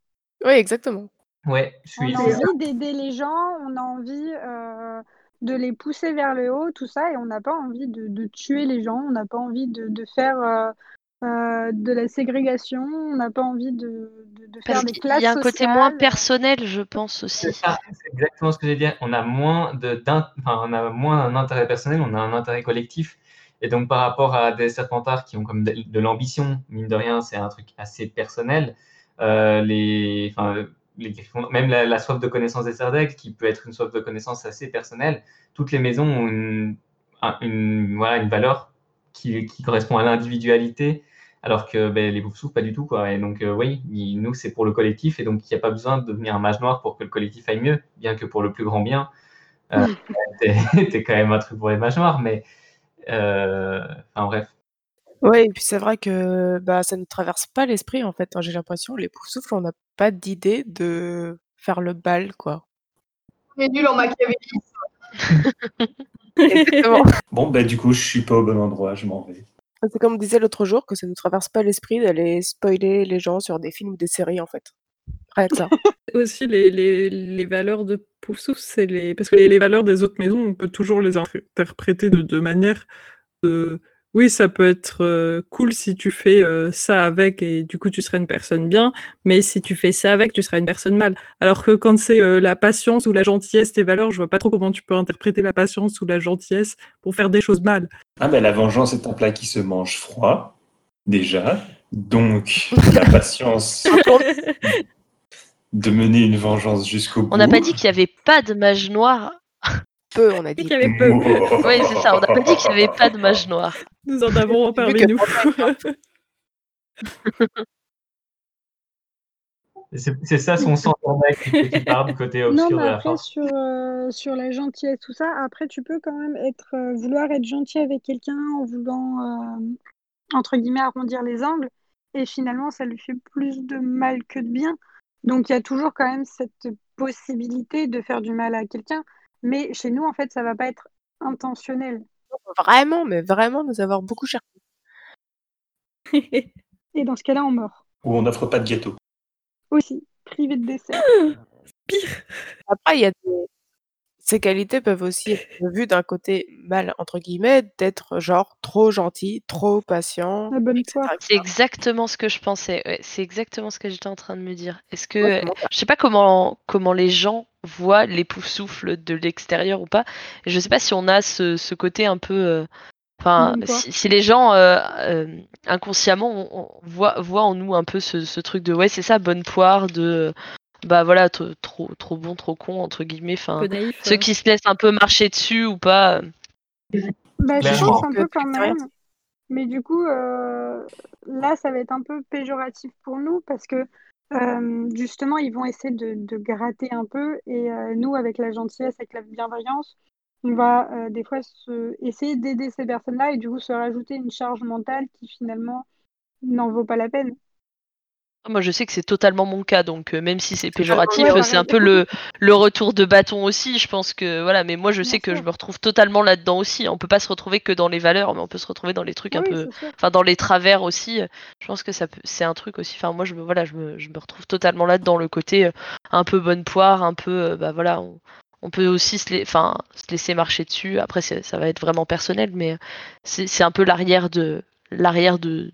Oui, exactement. Ouais, je On a envie d'aider les gens, on a envie euh, de les pousser vers le haut, tout ça, et on n'a pas envie de, de tuer les gens, on n'a pas envie de, de faire euh, euh, de la ségrégation, on n'a pas envie de, de, de faire Parce des classes y a un côté moins personnel, je pense C'est aussi. ça, c'est exactement ce que j'ai dit. On a moins de, enfin, on a moins un intérêt personnel, on a un intérêt collectif. Et donc, par rapport à des serpentards qui ont comme de, de l'ambition, mine de rien, c'est un truc assez personnel. euh, les, enfin, les Gryffondors- même la, la soif de connaissance des Serdaigle, qui peut être une soif de connaissance assez personnelle. Toutes les maisons ont une, un- une, voilà, une valeur qui, qui correspond à l'individualité, alors que ben, les Boufsous, pas du tout. Quoi. Et donc, euh, oui, il- nous, c'est pour le collectif, et donc il n'y a pas besoin de devenir un mage noir pour que le collectif aille mieux, bien que pour le plus grand bien, euh, t'es quand même un truc pour les mages noirs, mais euh, enfin bref. Ouais, et puis c'est vrai que bah, ça ne traverse pas l'esprit en fait. hein, J'ai l'impression, les Pouf-Souffles, on n'a pas d'idée de faire le bal, quoi. On est nul en machiavélisme. Exactement. Bon bah du coup je suis pas au bon endroit, je m'en vais. C'est comme on disait l'autre jour que ça ne traverse pas l'esprit d'aller spoiler les gens sur des films ou des séries en fait. Rien que ça. Aussi, les, les, les valeurs de Poufsouffle, c'est les. Parce que les, valeurs des autres maisons, on peut toujours les interpréter de deux manières. Oui, ça peut être euh, cool si tu fais euh, ça avec et du coup tu seras une personne bien, mais si tu fais ça avec, tu seras une personne mal. Alors que quand c'est euh, la patience ou la gentillesse, tes valeurs, je vois pas trop comment tu peux interpréter la patience ou la gentillesse pour faire des choses mal. Ah bah la vengeance est un plat qui se mange froid, déjà. Donc la patience de mener une vengeance jusqu'au bout. On n'a pas dit qu'il n'y avait pas de mage noir. Peu, on a qu'il dit. y avait peu. Oui, c'est ça, on n'a pas dit qu'il n'y avait pas de mage noir. Nous en avons que- nous. C'est ça son sang qui, qui part du côté Non, obscur mais de la après, sur, euh, sur la gentillesse, tout ça, après, tu peux quand même être, euh, vouloir être gentil avec quelqu'un en voulant, euh, entre guillemets, arrondir les angles. Et finalement, ça lui fait plus de mal que de bien. Donc, il y a toujours quand même cette possibilité de faire du mal à quelqu'un. Mais chez nous, en fait, ça va pas être intentionnel. Vraiment, mais vraiment nous avoir beaucoup cherché. Et dans ce cas-là, on meurt. Ou on n'offre pas de gâteau. Aussi, privé de dessert. Après, il y a des... Ces qualités peuvent aussi être vues d'un côté mal, entre guillemets, d'être genre trop gentil, trop patient, La bonne etc. foi. C'est exactement ce que je pensais. ouais, c'est exactement ce que j'étais en train de me dire. Est-ce que Ouais, je sais pas comment comment les gens voient les poufs-souffles de l'extérieur ou pas. Je sais pas si on a ce, ce côté un peu. euh, Enfin, Bonne foi. si, si les gens euh, euh, inconsciemment on, on voient, voient en nous un peu ce, ce truc de ouais c'est ça bonne poire de bah voilà trop trop bon trop con entre guillemets. Enfin naïf. ceux euh. qui se laissent un peu marcher dessus ou pas. euh, Bah, je pense un peu quand même. Mais du coup, euh, là, ça va être un peu péjoratif pour nous parce que euh, justement, ils vont essayer de, de gratter un peu. Et euh, nous, avec la gentillesse, avec la bienveillance, on va euh, des fois se, essayer d'aider ces personnes-là et du coup se rajouter une charge mentale qui finalement n'en vaut pas la peine. Moi, je sais que c'est totalement mon cas, donc euh, même si c'est péjoratif, ouais, c'est un peu le, le retour de bâton aussi. Je pense que voilà, mais moi, je sais que je me retrouve totalement là-dedans aussi. On peut pas se retrouver que dans les valeurs, mais on peut se retrouver dans les trucs un peu, enfin dans les travers aussi. Je pense que ça c'est un truc aussi. Enfin, moi, je me voilà, je me, je me retrouve totalement là-dedans, le côté euh, un peu bonne poire, un peu, euh, bah voilà, on, on peut aussi se, enfin, se laisser marcher dessus. Après, ça va être vraiment personnel, mais c'est un peu l'arrière de l'arrière de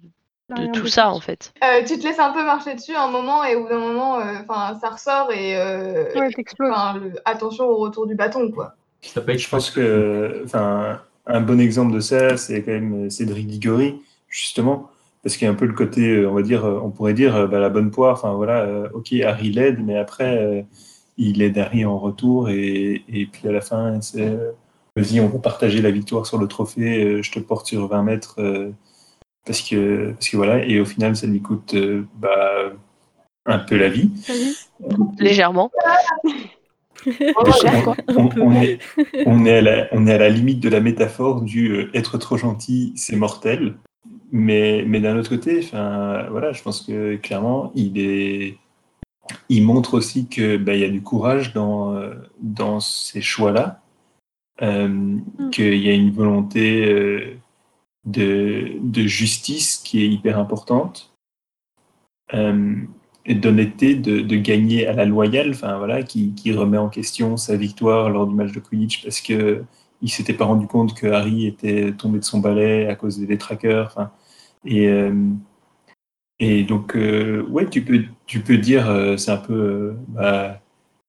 de tout ça en fait. Euh, tu te laisses un peu marcher dessus un moment et au bout d'un moment, euh, enfin, ça ressort et euh, Ouais, le- attention au retour du bâton, quoi. Ça peut être Je pense que, enfin, un bon exemple de ça, c'est quand même Cédric Diggory, justement, parce qu'il y a un peu le côté, on va dire, on pourrait dire, bah, la bonne poire. Enfin voilà, euh, ok, Harry l'aide, mais après, euh, il aide Harry en retour, et, et puis à la fin, c'est, vas-y, on va partager la victoire sur le trophée. je te porte sur 20 mètres, euh, parce que, parce que voilà, et au final, ça lui coûte, euh, bah, un peu la vie. Légèrement. Cher, quoi. on, est, on, est à la, on est à la limite de la métaphore du euh, être trop gentil, c'est mortel. Mais, mais d'un autre côté, enfin, voilà, je pense que clairement, il, est, il montre aussi qu'il y a du courage dans, euh, dans ces choix-là, euh, qu'il y a une volonté euh, de, justice qui est hyper importante. Euh, et d'honnêteté de, gagner à la loyale, enfin voilà, qui, qui remet en question sa victoire lors du match de Quidditch parce que il s'était pas rendu compte que Harry était tombé de son balai à cause des trackers, enfin et euh, et donc euh, ouais, tu peux tu peux dire c'est un peu bah,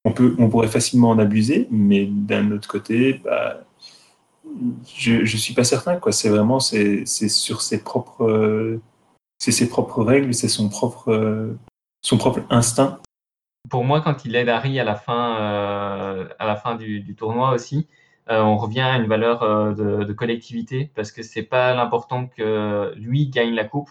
on peut on pourrait facilement en abuser, mais d'un autre côté, bah, je je suis pas certain quoi. C'est vraiment c'est c'est sur ses propres c'est ses propres règles, c'est son propre son propre instinct. pour moi, quand il aide Harry à la fin, euh, à la fin du, du tournoi aussi, euh, on revient à une valeur euh, de, de collectivité parce que c'est pas l'important que lui gagne la coupe,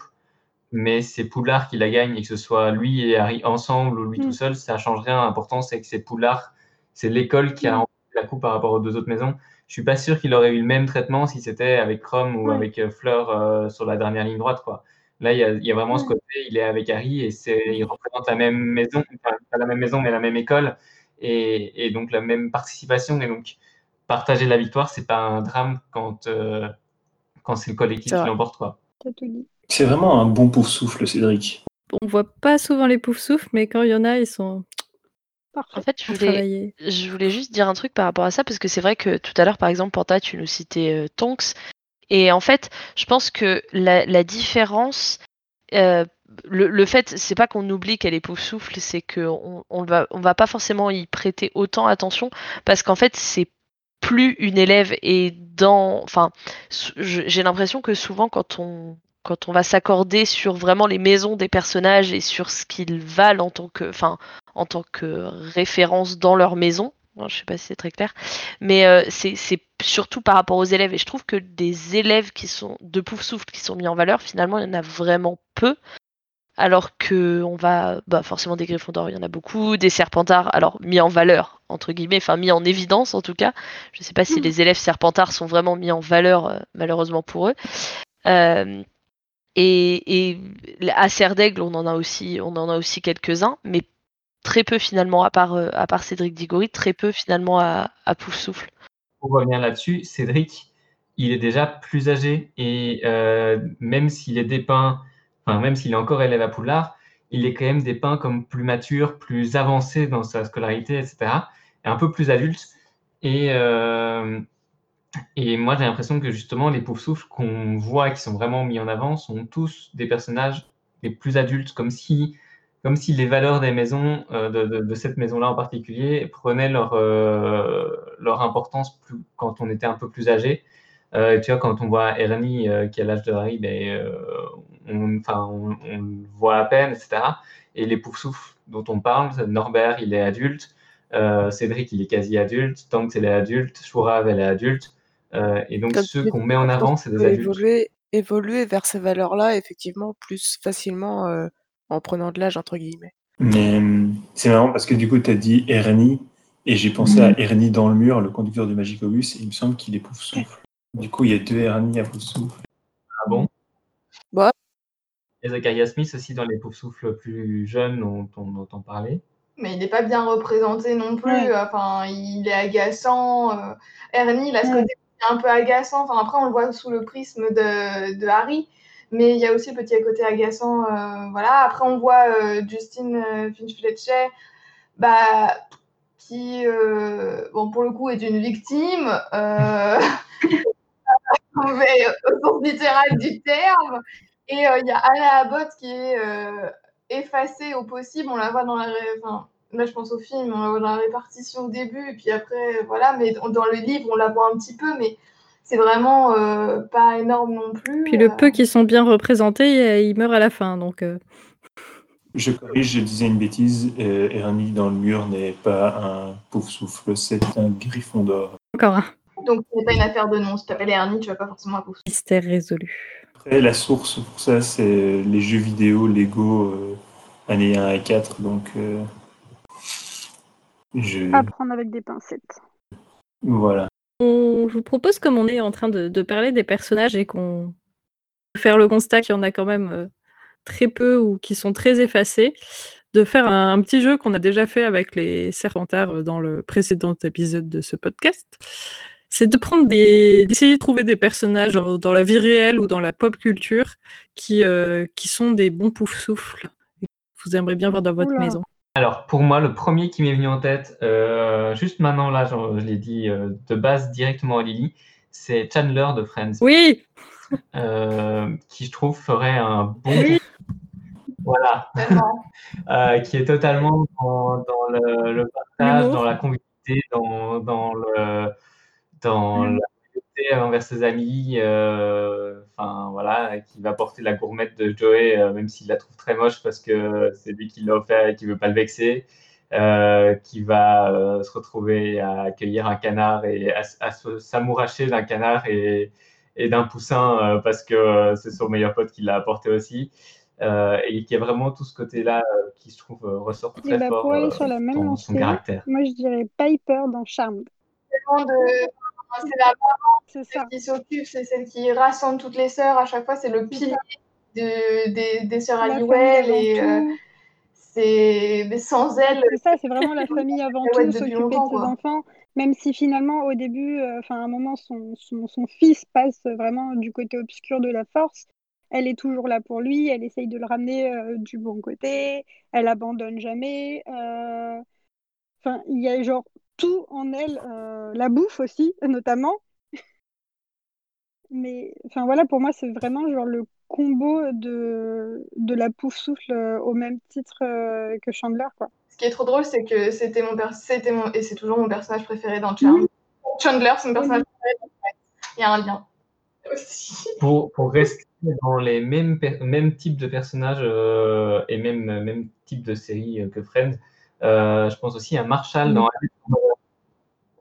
mais c'est Poudlard qui la gagne et que ce soit lui et Harry ensemble ou lui Mm. tout seul, ça change rien. L'important, c'est que c'est Poudlard, c'est l'école qui a Mm. remporté la coupe par rapport aux deux autres maisons. Je suis pas sûr qu'il aurait eu le même traitement si c'était avec Chrome ou Ouais. avec euh, Fleur euh, sur la dernière ligne droite, quoi. Là, il y a, il y a vraiment ce côté, il est avec Harry et c'est, il représente la même maison, enfin, pas la même maison, mais la même école et, et donc la même participation. Et donc, partager la victoire, c'est pas un drame quand, euh, quand c'est le collectif qui l'emporte, quoi. C'est vraiment un bon pour souffle, Cédric. On voit pas souvent les poufs souffles, mais quand il y en a, ils sont Parfait. En fait, je voulais, travaillés. je voulais juste dire un truc par rapport à ça, parce que c'est vrai que tout à l'heure, par exemple, Panta, tu nous citais euh, Tonks. Et en fait, je pense que la, la différence, euh, le, le fait, c'est pas qu'on oublie qu'elle est pouf souffle, c'est qu'on on va, on va pas forcément y prêter autant attention, parce qu'en fait, c'est plus une élève et dans, enfin, j'ai l'impression que souvent quand on quand on va s'accorder sur vraiment les maisons des personnages et sur ce qu'ils valent en tant que, enfin, en tant que référence dans leur maison. hein, Je sais pas si c'est très clair, mais euh, c'est surtout par rapport aux élèves. Et je trouve que des élèves qui sont de pouf souffle qui sont mis en valeur, finalement, il y en a vraiment peu. Alors que on va, bah forcément des Gryffondor, il y en a beaucoup, des Serpentards, alors mis en valeur entre guillemets, enfin mis en évidence en tout cas. Je sais pas si les élèves Serpentards sont vraiment mis en valeur, euh, malheureusement pour eux. Euh, et, et à Serre d'Aigle, on en a aussi, on en a aussi quelques-uns, mais très peu finalement, à part, euh, à part Cédric Diggory, très peu finalement à, à Pouf Souffle. Pour revenir là-dessus, Cédric, il est déjà plus âgé et euh, même s'il est dépeint, enfin même s'il est encore élève à Poudlard, il est quand même dépeint comme plus mature, plus avancé dans sa scolarité, etc. Et un peu plus adulte. Et, euh, et moi, j'ai l'impression que justement, les poufs souffles qu'on voit, qui sont vraiment mis en avant, sont tous des personnages les plus adultes, comme si, comme si les valeurs des maisons, euh, de, de, de, cette maison-là en particulier, prenaient leur, euh, leur importance plus, quand on était un peu plus âgé. Euh, tu vois, quand on voit Ernie qui a l'âge de Harry, ben, on, on, on, le voit à peine, etc. Et les poufs souffles dont on parle, Norbert, il est adulte. Cédric, il est quasi adulte. Tanks, elle est adulte. Chourave, elle est adulte. Et donc, Comme ceux qu'on met en avant, c'est des adultes. Évoluer, évoluer vers ces valeurs-là, effectivement, plus facilement en prenant de l'âge, entre guillemets. Mais c'est marrant parce que du coup, tu as dit Ernie, et j'ai pensé mmh. à Ernie dans le mur, le conducteur du Magicobus, et il me semble qu'il est pouf souffle. Du coup, il y a deux Ernie à pouf souffle. Ah bon? Bah. Et Zachariah Smith aussi dans les pouf souffles plus jeunes dont on entend parler. Mais il n'est pas bien représenté non plus. Ouais. Enfin, il est agaçant. Euh, Ernie, il a ce côté un peu agaçant. Enfin, après, on le voit sous le prisme de, de Harry. Mais il y a aussi le petit côté agaçant. Euh, voilà. Après, on voit euh, Justine Finch-Fletcher, bah, qui, euh, bon, pour le coup, est une victime. Euh, au sens littéral du terme. Et il y a Anna Abbott qui est effacée au possible. On la voit dans la. Enfin, là, je pense au film, on la voit dans la répartition au début, et puis après, voilà. Mais dans le livre, on la voit un petit peu, mais c'est vraiment pas énorme non plus. Puis le peu qui sont bien représentés, ils meurent à la fin, donc. Je corrige, je disais une bêtise. Euh, Ernie dans le mur n'est pas un pouf souffle, c'est un griffon d'or. Encore un. Donc ce n'est pas une affaire de nom. Si tu t'appelles Ernie, tu vas pas forcément un pouf souffle. Mystère résolu. Après, la source pour ça, c'est les jeux vidéo Lego euh, années 1 et 4. Donc, euh, je... Apprendre avec des pincettes. Voilà. On, je vous propose, comme on est en train de, de parler des personnages et qu'on faire le constat qu'il y en a quand même euh, très peu ou qui sont très effacés, de faire un, un petit jeu qu'on a déjà fait avec les Serpentards euh, dans le précédent épisode de ce podcast. C'est de prendre des, d'essayer de trouver des personnages dans, dans la vie réelle ou dans la pop culture qui, euh, qui sont des bons pouf souffles. Vous aimeriez bien voir dans votre Oula. maison. Alors, pour moi, le premier qui m'est venu en tête, euh, juste maintenant, là, je, je l'ai dit euh, de base directement à Lily, c'est Chandler de Friends, Oui, euh, qui je trouve ferait un bon. Oui. Voilà, euh, qui est totalement dans, dans le, le partage, dans la convivialité, dans, dans, le, dans la envers ses amis, euh, enfin voilà, qui va porter la gourmette de Joey, euh, même s'il la trouve très moche parce que c'est lui qui l'a offert et qui veut pas le vexer, euh, qui va euh, se retrouver à accueillir un canard et à, à se- s'amouracher d'un canard et, et d'un poussin euh, parce que euh, c'est son meilleur pote qui l'a apporté aussi. Euh, et qui a vraiment tout ce côté-là euh, qui, je trouve, euh, ressort Et très bah, fort pour aller euh, sur la même dans son caractère. moi je dirais Piper dans Charmed. Tellement de- C'est la celle qui s'occupe, c'est celle qui rassemble toutes les sœurs. À chaque fois, c'est le pilier de, des, des sœurs Halliwell. Et euh, c'est sans elle, C'est ça, c'est vraiment la famille avant tout, s'occuper de ses quoi. enfants, même si finalement au début, euh, enfin à un moment, son, son, son fils passe vraiment du côté obscur de la force. Elle est toujours là pour lui, elle essaye de le ramener euh, du bon côté, elle abandonne jamais. euh, Enfin, il y a genre tout en elle, euh, la bouffe aussi, notamment. Mais enfin voilà, pour moi, c'est vraiment genre le combo de, de la pouf souffle euh, au même titre euh, que Chandler, quoi. Ce qui est trop drôle, c'est que c'était mon, c'était mon et c'est toujours mon personnage préféré dans Charmed. Chandler, c'est mon personnage préféré. dans Friends. Il y a un lien. Aussi. Pour, pour rester dans les mêmes, per- mêmes types de personnages euh, et même, même type de série euh, que Friends, euh, je pense aussi à Marshall dans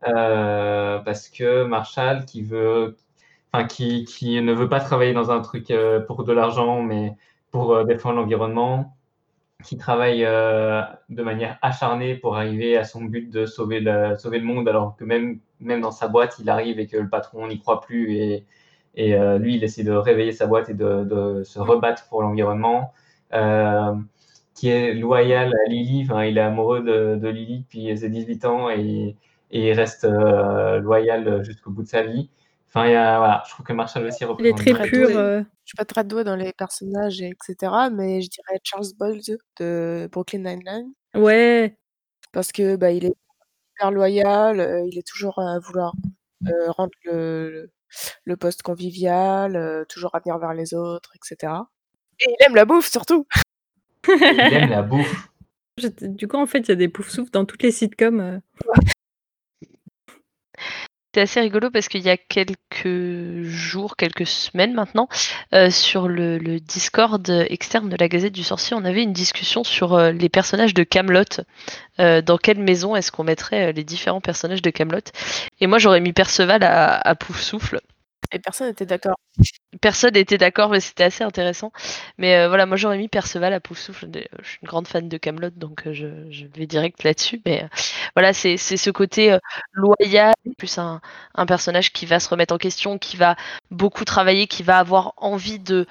euh, parce que Marshall qui veut, enfin qui, qui ne veut pas travailler dans un truc euh, pour de l'argent, mais pour euh, défendre l'environnement, qui travaille euh, de manière acharnée pour arriver à son but de sauver le, sauver le monde, alors que même, même dans sa boîte, il arrive et que le patron n'y croit plus et, et euh, lui, il essaie de réveiller sa boîte et de, se rebattre pour l'environnement. Euh, qui est loyal à Lily, enfin, il est amoureux de, de Lily depuis ses 18 ans et, et il reste euh, loyal jusqu'au bout de sa vie. Enfin, il y a, voilà, je trouve que Marshall aussi il est représente très pur. euh, Je suis pas très douée dans les personnages, et etc. Mais je dirais Charles Boyle de Brooklyn Nine-Nine. Ouais, Parce que bah, il est hyper loyal, euh, il est toujours à vouloir euh, rendre le, le, le poste convivial, euh, toujours à venir vers les autres, etc. Et il aime la bouffe surtout. Il aime la bouffe. Du coup, en fait, il y a des pouf souffles dans toutes les sitcoms. euh. C'est assez rigolo parce qu'il y a quelques jours, quelques semaines maintenant, euh, sur le, le Discord externe de la Gazette du Sorcier, on avait une discussion sur euh, les personnages de Camelot. Euh, dans quelle maison est-ce qu'on mettrait euh, les différents personnages de Camelot? Et moi, j'aurais mis Perceval à, à Pouf Souffle. Et personne n'était d'accord. Personne n'était d'accord, mais c'était assez intéressant. Mais euh, voilà, moi j'aurais mis Perceval à Pouf Souffle. Je suis une grande fan de Camelot, donc euh, je, vais direct là-dessus. Mais euh, voilà, c'est ce côté loyal, plus un, personnage qui va se remettre en question, qui va beaucoup travailler, qui va avoir envie de,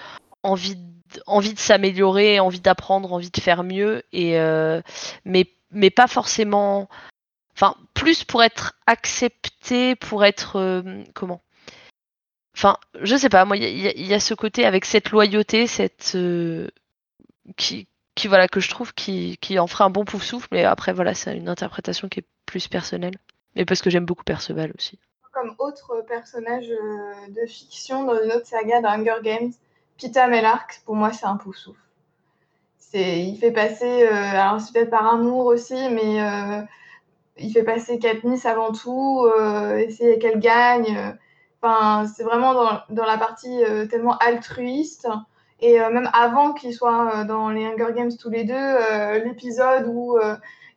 s'améliorer, envie d'apprendre, envie de faire mieux, mais mais pas forcément. Enfin, plus pour être accepté, pour être comment Enfin, je sais pas, moi, il y, a- ce côté avec cette loyauté, cette euh, qui, qui voilà que je trouve qui, qui en ferait un bon pouf souffle, mais après voilà, c'est une interprétation qui est plus personnelle. Mais parce que j'aime beaucoup Perceval aussi. Comme autre personnage euh, de fiction dans une autre saga, dans Hunger Games, Pita Mellark, pour moi, c'est un pouf souffle. C'est, il fait passer, euh, alors c'est peut-être par amour aussi, mais il fait passer Katniss avant tout, essayer qu'elle gagne. Enfin, c'est vraiment dans, dans, la partie tellement altruiste. Et même avant qu'ils soient dans les Hunger Games tous les deux, l'épisode où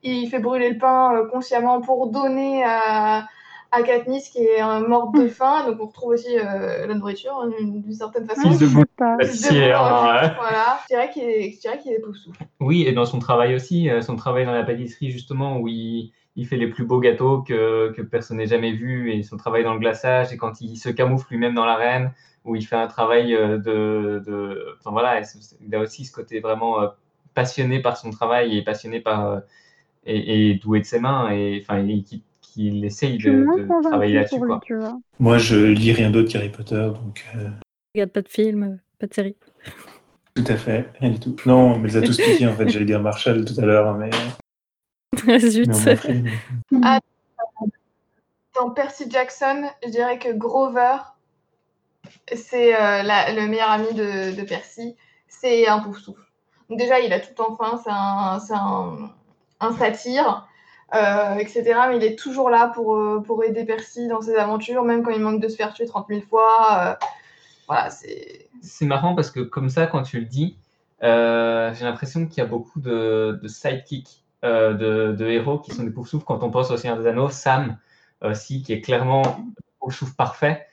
il fait brûler le pain consciemment pour donner à à Katniss qui est morte de faim. Donc on retrouve aussi euh, la nourriture hein, d'une certaine façon. Fils de bout. Voilà. Je dirais qu'il est, je dirais qu'il est Oui, et dans son travail aussi, euh, son travail dans la pâtisserie justement où il, il fait les plus beaux gâteaux que, que personne n'ait jamais vu et son travail dans le glaçage et quand il se camoufle lui-même dans l'arène où il fait un travail euh, de, de enfin voilà, il a aussi ce côté vraiment passionné par son travail et passionné par et, et doué de ses mains et enfin il, qu'il essaye de, de travailler là-dessus. Moi, je lis rien d'autre qu'Harry Potter, donc. Euh... Regarde pas de film, pas de série. Tout à fait, rien du tout. Non, on me les a tous piqués en fait. J'allais dire Marshall tout à l'heure, mais. Zut. ah, dans Percy Jackson, je dirais que Grover, c'est euh, le meilleur ami de, de Percy. C'est un pouf souffle. Déjà, il a tout en fin, c'est un, un, un satire. Euh, etc. Mais il est toujours là pour, euh, pour aider Percy dans ses aventures, même quand il manque de se faire tuer 30 000 fois. Euh, voilà, c'est. C'est marrant parce que comme ça, quand tu le dis, j'ai l'impression qu'il y a beaucoup de, de sidekicks, de, de, héros qui sont des poufs quand on pense au Seigneur des Anneaux. Sam, aussi, qui est clairement le souffle parfait,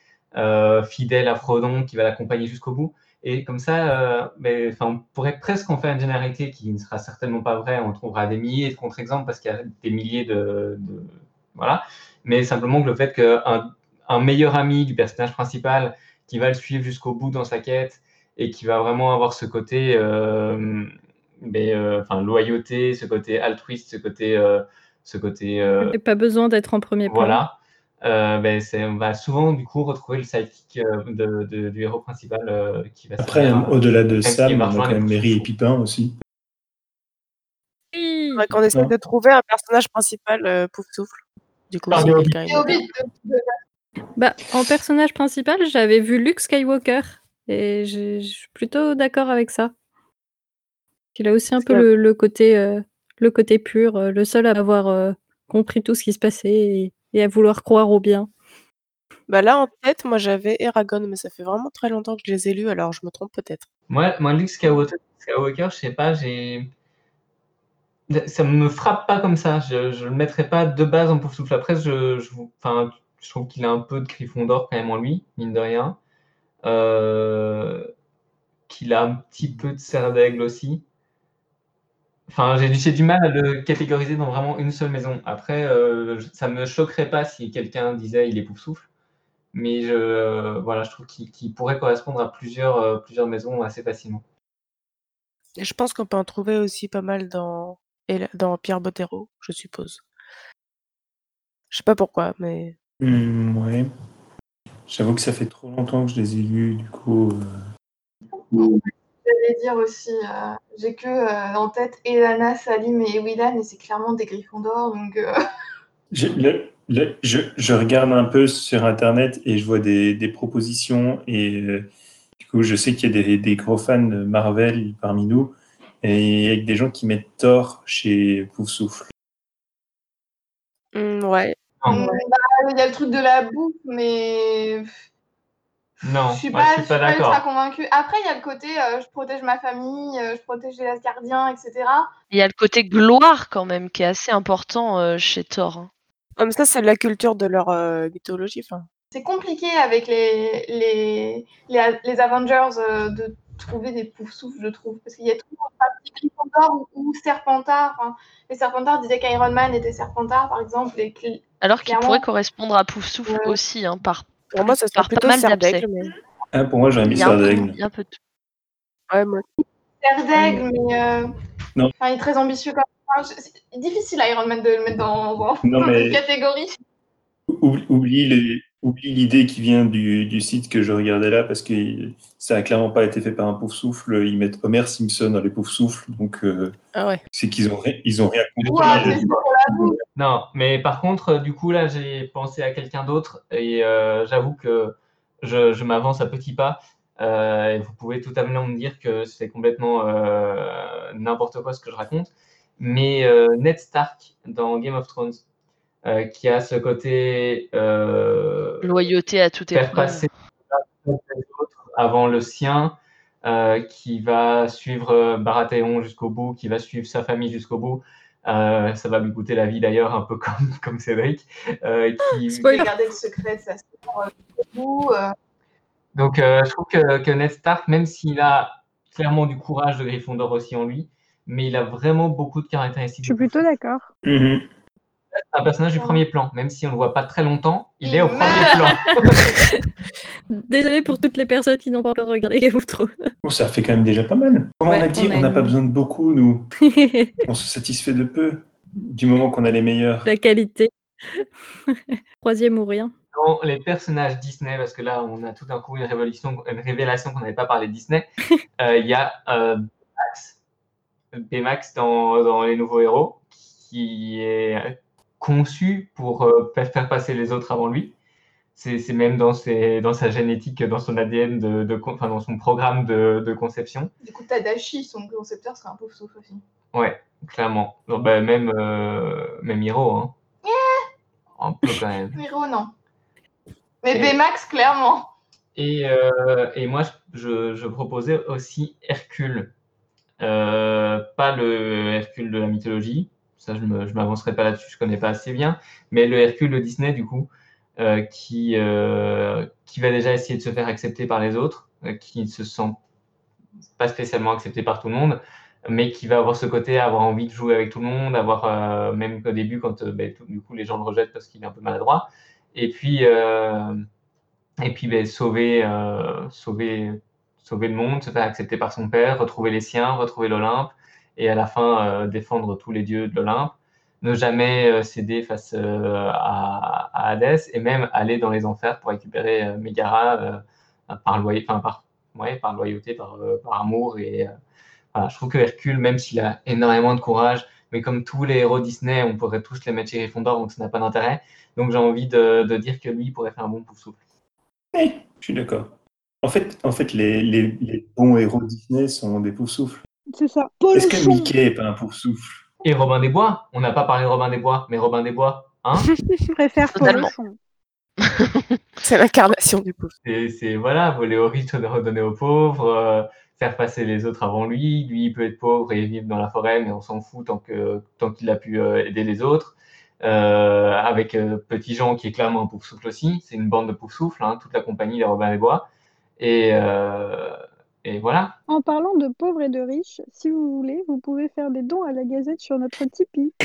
fidèle à Frodon, qui va l'accompagner jusqu'au bout. Et comme ça, euh, on pourrait presque en faire une généralité qui ne sera certainement pas vraie. On trouvera des milliers de contre-exemples parce qu'il y a des milliers de, Voilà. Mais simplement que le fait qu'un un meilleur ami du personnage principal qui va le suivre jusqu'au bout dans sa quête et qui va vraiment avoir ce côté euh, euh, enfin, loyauté, ce côté altruiste, ce côté. ce côté pas besoin d'être en premier plan. Voilà. Euh, ben, on va souvent du coup retrouver le sidekick euh, de, du héros principal euh, qui va Après, au-delà de ça, on a quand même Mary et Pipin aussi. Oui. qu'on essaie de trouver un personnage principal pouf souffle. Du coup, bah, en personnage principal, j'avais vu Luke Skywalker et je suis plutôt d'accord avec ça. Il a aussi un peu le, le, côté, le côté pur, le seul à avoir compris tout ce qui se passait et et à vouloir croire au bien. Bah là, en tête, moi j'avais Eragon, mais ça fait vraiment très longtemps que je les ai lus, alors je me trompe peut-être. Moi, moi Luke Skywalker, Skywalker, je sais pas, j'ai. Ça me frappe pas comme ça. Je, je le mettrais pas de base en pouf souffle. Après, je, je, enfin, je trouve qu'il a un peu de griffon d'or quand même en lui, mine de rien. Euh, qu'il a un petit peu de serre d'aigle aussi. Enfin, j'ai du mal à le catégoriser dans vraiment une seule maison. Après, euh, ça me choquerait pas si quelqu'un disait il est pouf-souffle. Mais je, euh, voilà, je trouve qu'il pourrait correspondre à plusieurs, euh, plusieurs maisons assez facilement. Et je pense qu'on peut en trouver aussi pas mal dans, dans Pierre Bottero, je suppose. Je sais pas pourquoi, mais. Mmh, ouais. J'avoue que ça fait trop longtemps que je les ai lus, du coup. J'allais dire aussi, euh, j'ai que euh, en tête Elana, Salim et Willan, et c'est clairement des griffons d'or, donc. Euh. Je, je, regarde un peu sur Internet et je vois des, des propositions, et du coup, je sais qu'il y a des, des, gros fans de Marvel parmi nous, et avec des gens qui mettent Thor chez Pouf Souffle. Mmh, ouais. Mmh, bah, il y a le truc de la bouffe, mais non, je suis pas, suis pas, ultra convaincue. Après, il y a le côté euh, je protège ma famille, euh, je protège les Asgardiens, etc. Il y a le côté gloire quand même qui est assez important euh, chez Thor. Hein. Comme ça, c'est la culture de leur mythologie. C'est compliqué avec les, les, les, Avengers de trouver des poufs souffles, je trouve. Parce qu'il y a toujours un petit ou, ou Serpentard. les Serpentards disaient qu'Iron Man était Serpentard, par exemple. Et Alors qu'il pourrait correspondre à pouf souffle aussi, hein, par pour moi, ça sera plutôt Serre d'aigle. Mais... Ah, pour moi, j'aurais mis Serre d'aigle. Il y a un peu de Ouais, moi. Serre d'aigle, mais. Euh... Non. Enfin, il est très ambitieux quand même. C'est difficile, Iron Man, de le mettre dans, dans non, mais... catégorie. Oublie les, oublie l'idée qui vient du, du, site que je regardais là, parce que ça a clairement pas été fait par un pouf souffle. Ils mettent Homer Simpson dans les poufs souffles, donc euh, ah ouais. c'est qu'ils ont, ils ont rien non, mais par contre, du coup, là, j'ai pensé à quelqu'un d'autre et euh, j'avoue que je, je m'avance à petits pas. Euh, et vous pouvez totalement me dire que c'est complètement euh, n'importe quoi ce que je raconte. Mais euh, Ned Stark dans Game of Thrones, euh, qui a ce côté euh, Loyauté à tout faire épreuve. passer avant le sien, euh, qui va suivre euh, Baratheon jusqu'au bout, qui va suivre sa famille jusqu'au bout. Euh, ça va lui coûter la vie d'ailleurs, un peu comme, comme Cédric. Euh, qui... Spoiler. Garder le secret de sa sœur au bout. Donc euh, je trouve que, que Ned Stark, même s'il a clairement du courage de Gryffondor aussi en lui, mais il a vraiment beaucoup de caractéristiques. Je suis plutôt d'accord. Mhm. C'est un personnage du premier plan, même si on le voit pas très longtemps, il est au premier plan. Désolée pour toutes les personnes qui n'ont pas encore regardé Game of Thrones. Bon, ça fait quand même déjà pas mal. Comme Ouais, on a dit, on n'a pas besoin de beaucoup, nous. On se satisfait de peu, du moment qu'on a les meilleurs. La qualité. Troisième ou rien. Dans les personnages Disney, parce que là on a tout d'un coup une, révolution, une révélation qu'on n'avait pas parlé de Disney, euh, il y a euh, Baymax dans, dans Les Nouveaux Héros, qui est conçu pour euh, faire passer les autres avant lui. C'est même dans, ses, dans sa génétique, dans son ADN, de, de, con- enfin, dans son programme de, de conception. Du coup, Tadashi, son concepteur, serait un pauvre souffle aussi. Ouais, clairement. Bah, même, euh, même Hiro, hein. Un peu quand même. Miro, non. Mais Et- Baymax, clairement. Et, euh, et moi, je, je proposais aussi Hercule. Euh, pas le Hercule de la mythologie, ça je ne m'avancerai pas là-dessus, je connais pas assez bien, mais le Hercule de Disney, du coup, euh, qui, euh, qui va déjà essayer de se faire accepter par les autres, euh, qui ne se sent pas spécialement accepté par tout le monde, mais qui va avoir ce côté, avoir envie de jouer avec tout le monde, avoir même qu'au début, quand ben, tout- du coup les gens le rejettent parce qu'il est un peu maladroit, et puis et puis ben, sauver, sauver, sauver le monde, se faire accepter par son père, retrouver les siens, retrouver l'Olympe, et à la fin euh, défendre tous les dieux de l'Olympe, ne jamais euh, céder face euh, à, à Hadès, et même aller dans les enfers pour récupérer euh, par, enfin, par, par loyauté, par, par amour. Et, je trouve que Hercule, même s'il a énormément de courage, mais comme tous les héros Disney, on pourrait tous les mettre chez Gryffondor, donc ça n'a pas d'intérêt. Donc j'ai envie de, de dire que lui pourrait faire un bon pouf souffle. Oui, je suis d'accord. En fait, en fait les, les, bons héros Disney sont des poufs-souffles. C'est ça. Est-ce que. Mickey est pas un pouf-souffle Et Robin des Bois, on n'a pas parlé de Robin des Bois, mais Robin des Bois, hein? Je préfère Totalement. C'est l'incarnation du pauvre. c'est, c'est, voilà, voler aux riches, redonner aux pauvres, euh, faire passer les autres avant lui. Lui, il peut être pauvre et vivre dans la forêt, mais on s'en fout tant, que, tant qu'il a pu euh, aider les autres. Euh, avec euh, Petit Jean qui est clairement un pouf souffle aussi, c'est une bande de pouf souffle, hein, toute la compagnie des Robin des Bois. Et, euh, et voilà. En parlant de pauvres et de riches, si vous voulez, vous pouvez faire des dons à la Gazette sur notre Tipeee.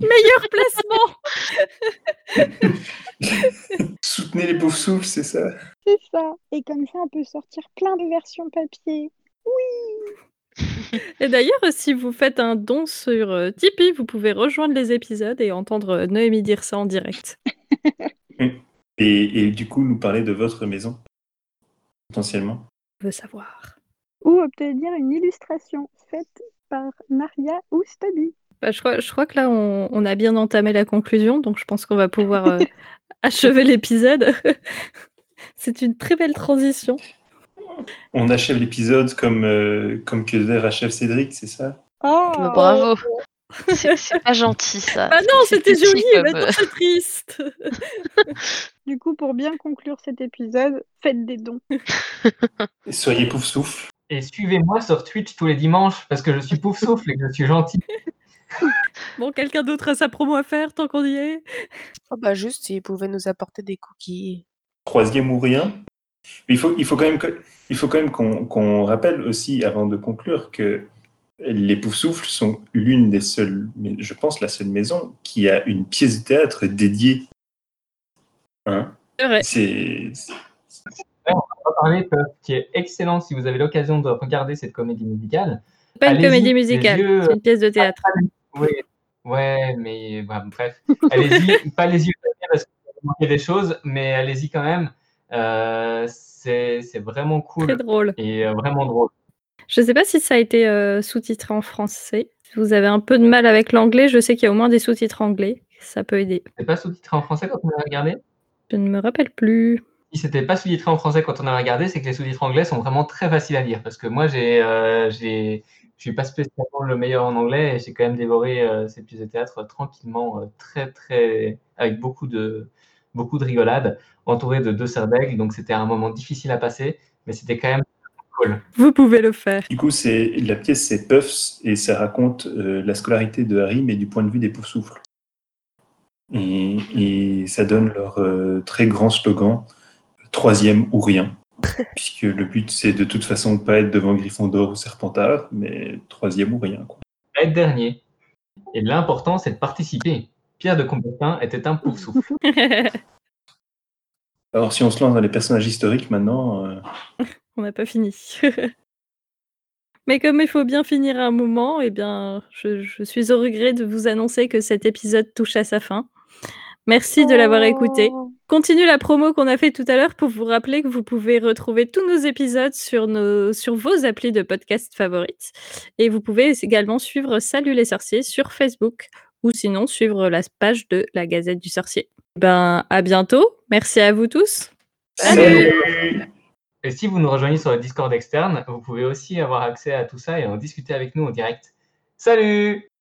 Meilleur placement Soutenez les poufs-souffles, c'est ça C'est ça. Et comme ça, on peut sortir plein de versions papier. Et d'ailleurs, si vous faites un don sur euh, Tipeee, vous pouvez rejoindre les épisodes et entendre Noémie dire ça en direct. et, et du coup, nous parler de votre maison, potentiellement. Je veux savoir. Ou obtenir une illustration faite par Maria ou Stubby. Bah, je, crois, je crois que là, on, on a bien entamé la conclusion, donc je pense qu'on va pouvoir euh, achever l'épisode. C'est une très belle transition. On achève l'épisode comme, euh, comme Kyoder achève Cédric, c'est ça? Oh Bravo. C'est pas gentil ça. Ah non, c'était joli, comme, maintenant c'est triste. Du coup, pour bien conclure cet épisode, faites des dons. Soyez pouf-souffle. Et suivez-moi sur Twitch tous les dimanches parce que je suis pouf souffle et que je suis gentil. Bon, quelqu'un d'autre a sa promo à faire tant qu'on y est? Oh bah juste s'ils pouvaient nous apporter des cookies. Troisième ou rien. Il faut, il faut quand même, il faut quand même qu'on qu'on rappelle aussi, avant de conclure, que les Poufsouffles sont l'une des seules, je pense la seule maison qui a une pièce de théâtre dédiée. Hein? C'est On va parler qui est excellente si vous avez l'occasion de regarder cette comédie musicale. Pas une Allez-y, comédie musicale, yeux- c'est une pièce de théâtre. Oui, ouais, mais bah, bref, allez-y, pas les yeux parce que vous allez manquer des choses, mais allez-y quand même. Euh, c'est vraiment Très cool drôle. et euh, vraiment drôle. Je sais pas si ça a été euh, sous-titré en français. Si vous avez un peu de mal avec l'anglais, je sais qu'il y a au moins des sous-titres anglais. Ça peut aider. C'est pas sous-titré en français quand on a regardé? Je ne me rappelle plus. si c'était pas sous-titré en français quand on a regardé, c'est que les sous-titres anglais sont vraiment très faciles à lire. Parce que moi, j'ai, euh, j'ai, je suis pas spécialement le meilleur en anglais et j'ai quand même dévoré euh, ces pièces de théâtre tranquillement, euh, très, très, avec beaucoup de, beaucoup de rigolade, entouré de deux d'aigle. Donc c'était un moment difficile à passer, mais c'était quand même Vous pouvez le faire. Du coup, c'est la pièce, c'est Puffs et ça raconte euh, la scolarité de Harry, mais du point de vue des Poufsouffles. Et, et ça donne leur euh, très grand slogan troisième ou rien. Puisque le but, c'est de toute façon pas être devant Gryffondor ou Serpentard, mais troisième ou rien. Quoi. Être dernier. Et l'important, c'est de participer. Pierre de Coubertin était un Poufsouffle. Alors, si on se lance dans les personnages historiques maintenant, euh, On n'a pas fini. Mais comme il faut bien finir à un moment, eh bien, je, je suis au regret de vous annoncer que cet épisode touche à sa fin. Merci de l'avoir écouté. Oh. Continue la promo qu'on a fait tout à l'heure pour vous rappeler que vous pouvez retrouver tous nos épisodes sur, nos, sur vos applis de podcast favorites. Et vous pouvez également suivre Salut les sorciers sur Facebook ou sinon suivre la page de la Gazette du Sorcier. Ben, à bientôt. Merci à vous tous. Salut Et si vous nous rejoignez sur le Discord externe, vous pouvez aussi avoir accès à tout ça et en discuter avec nous en direct. Salut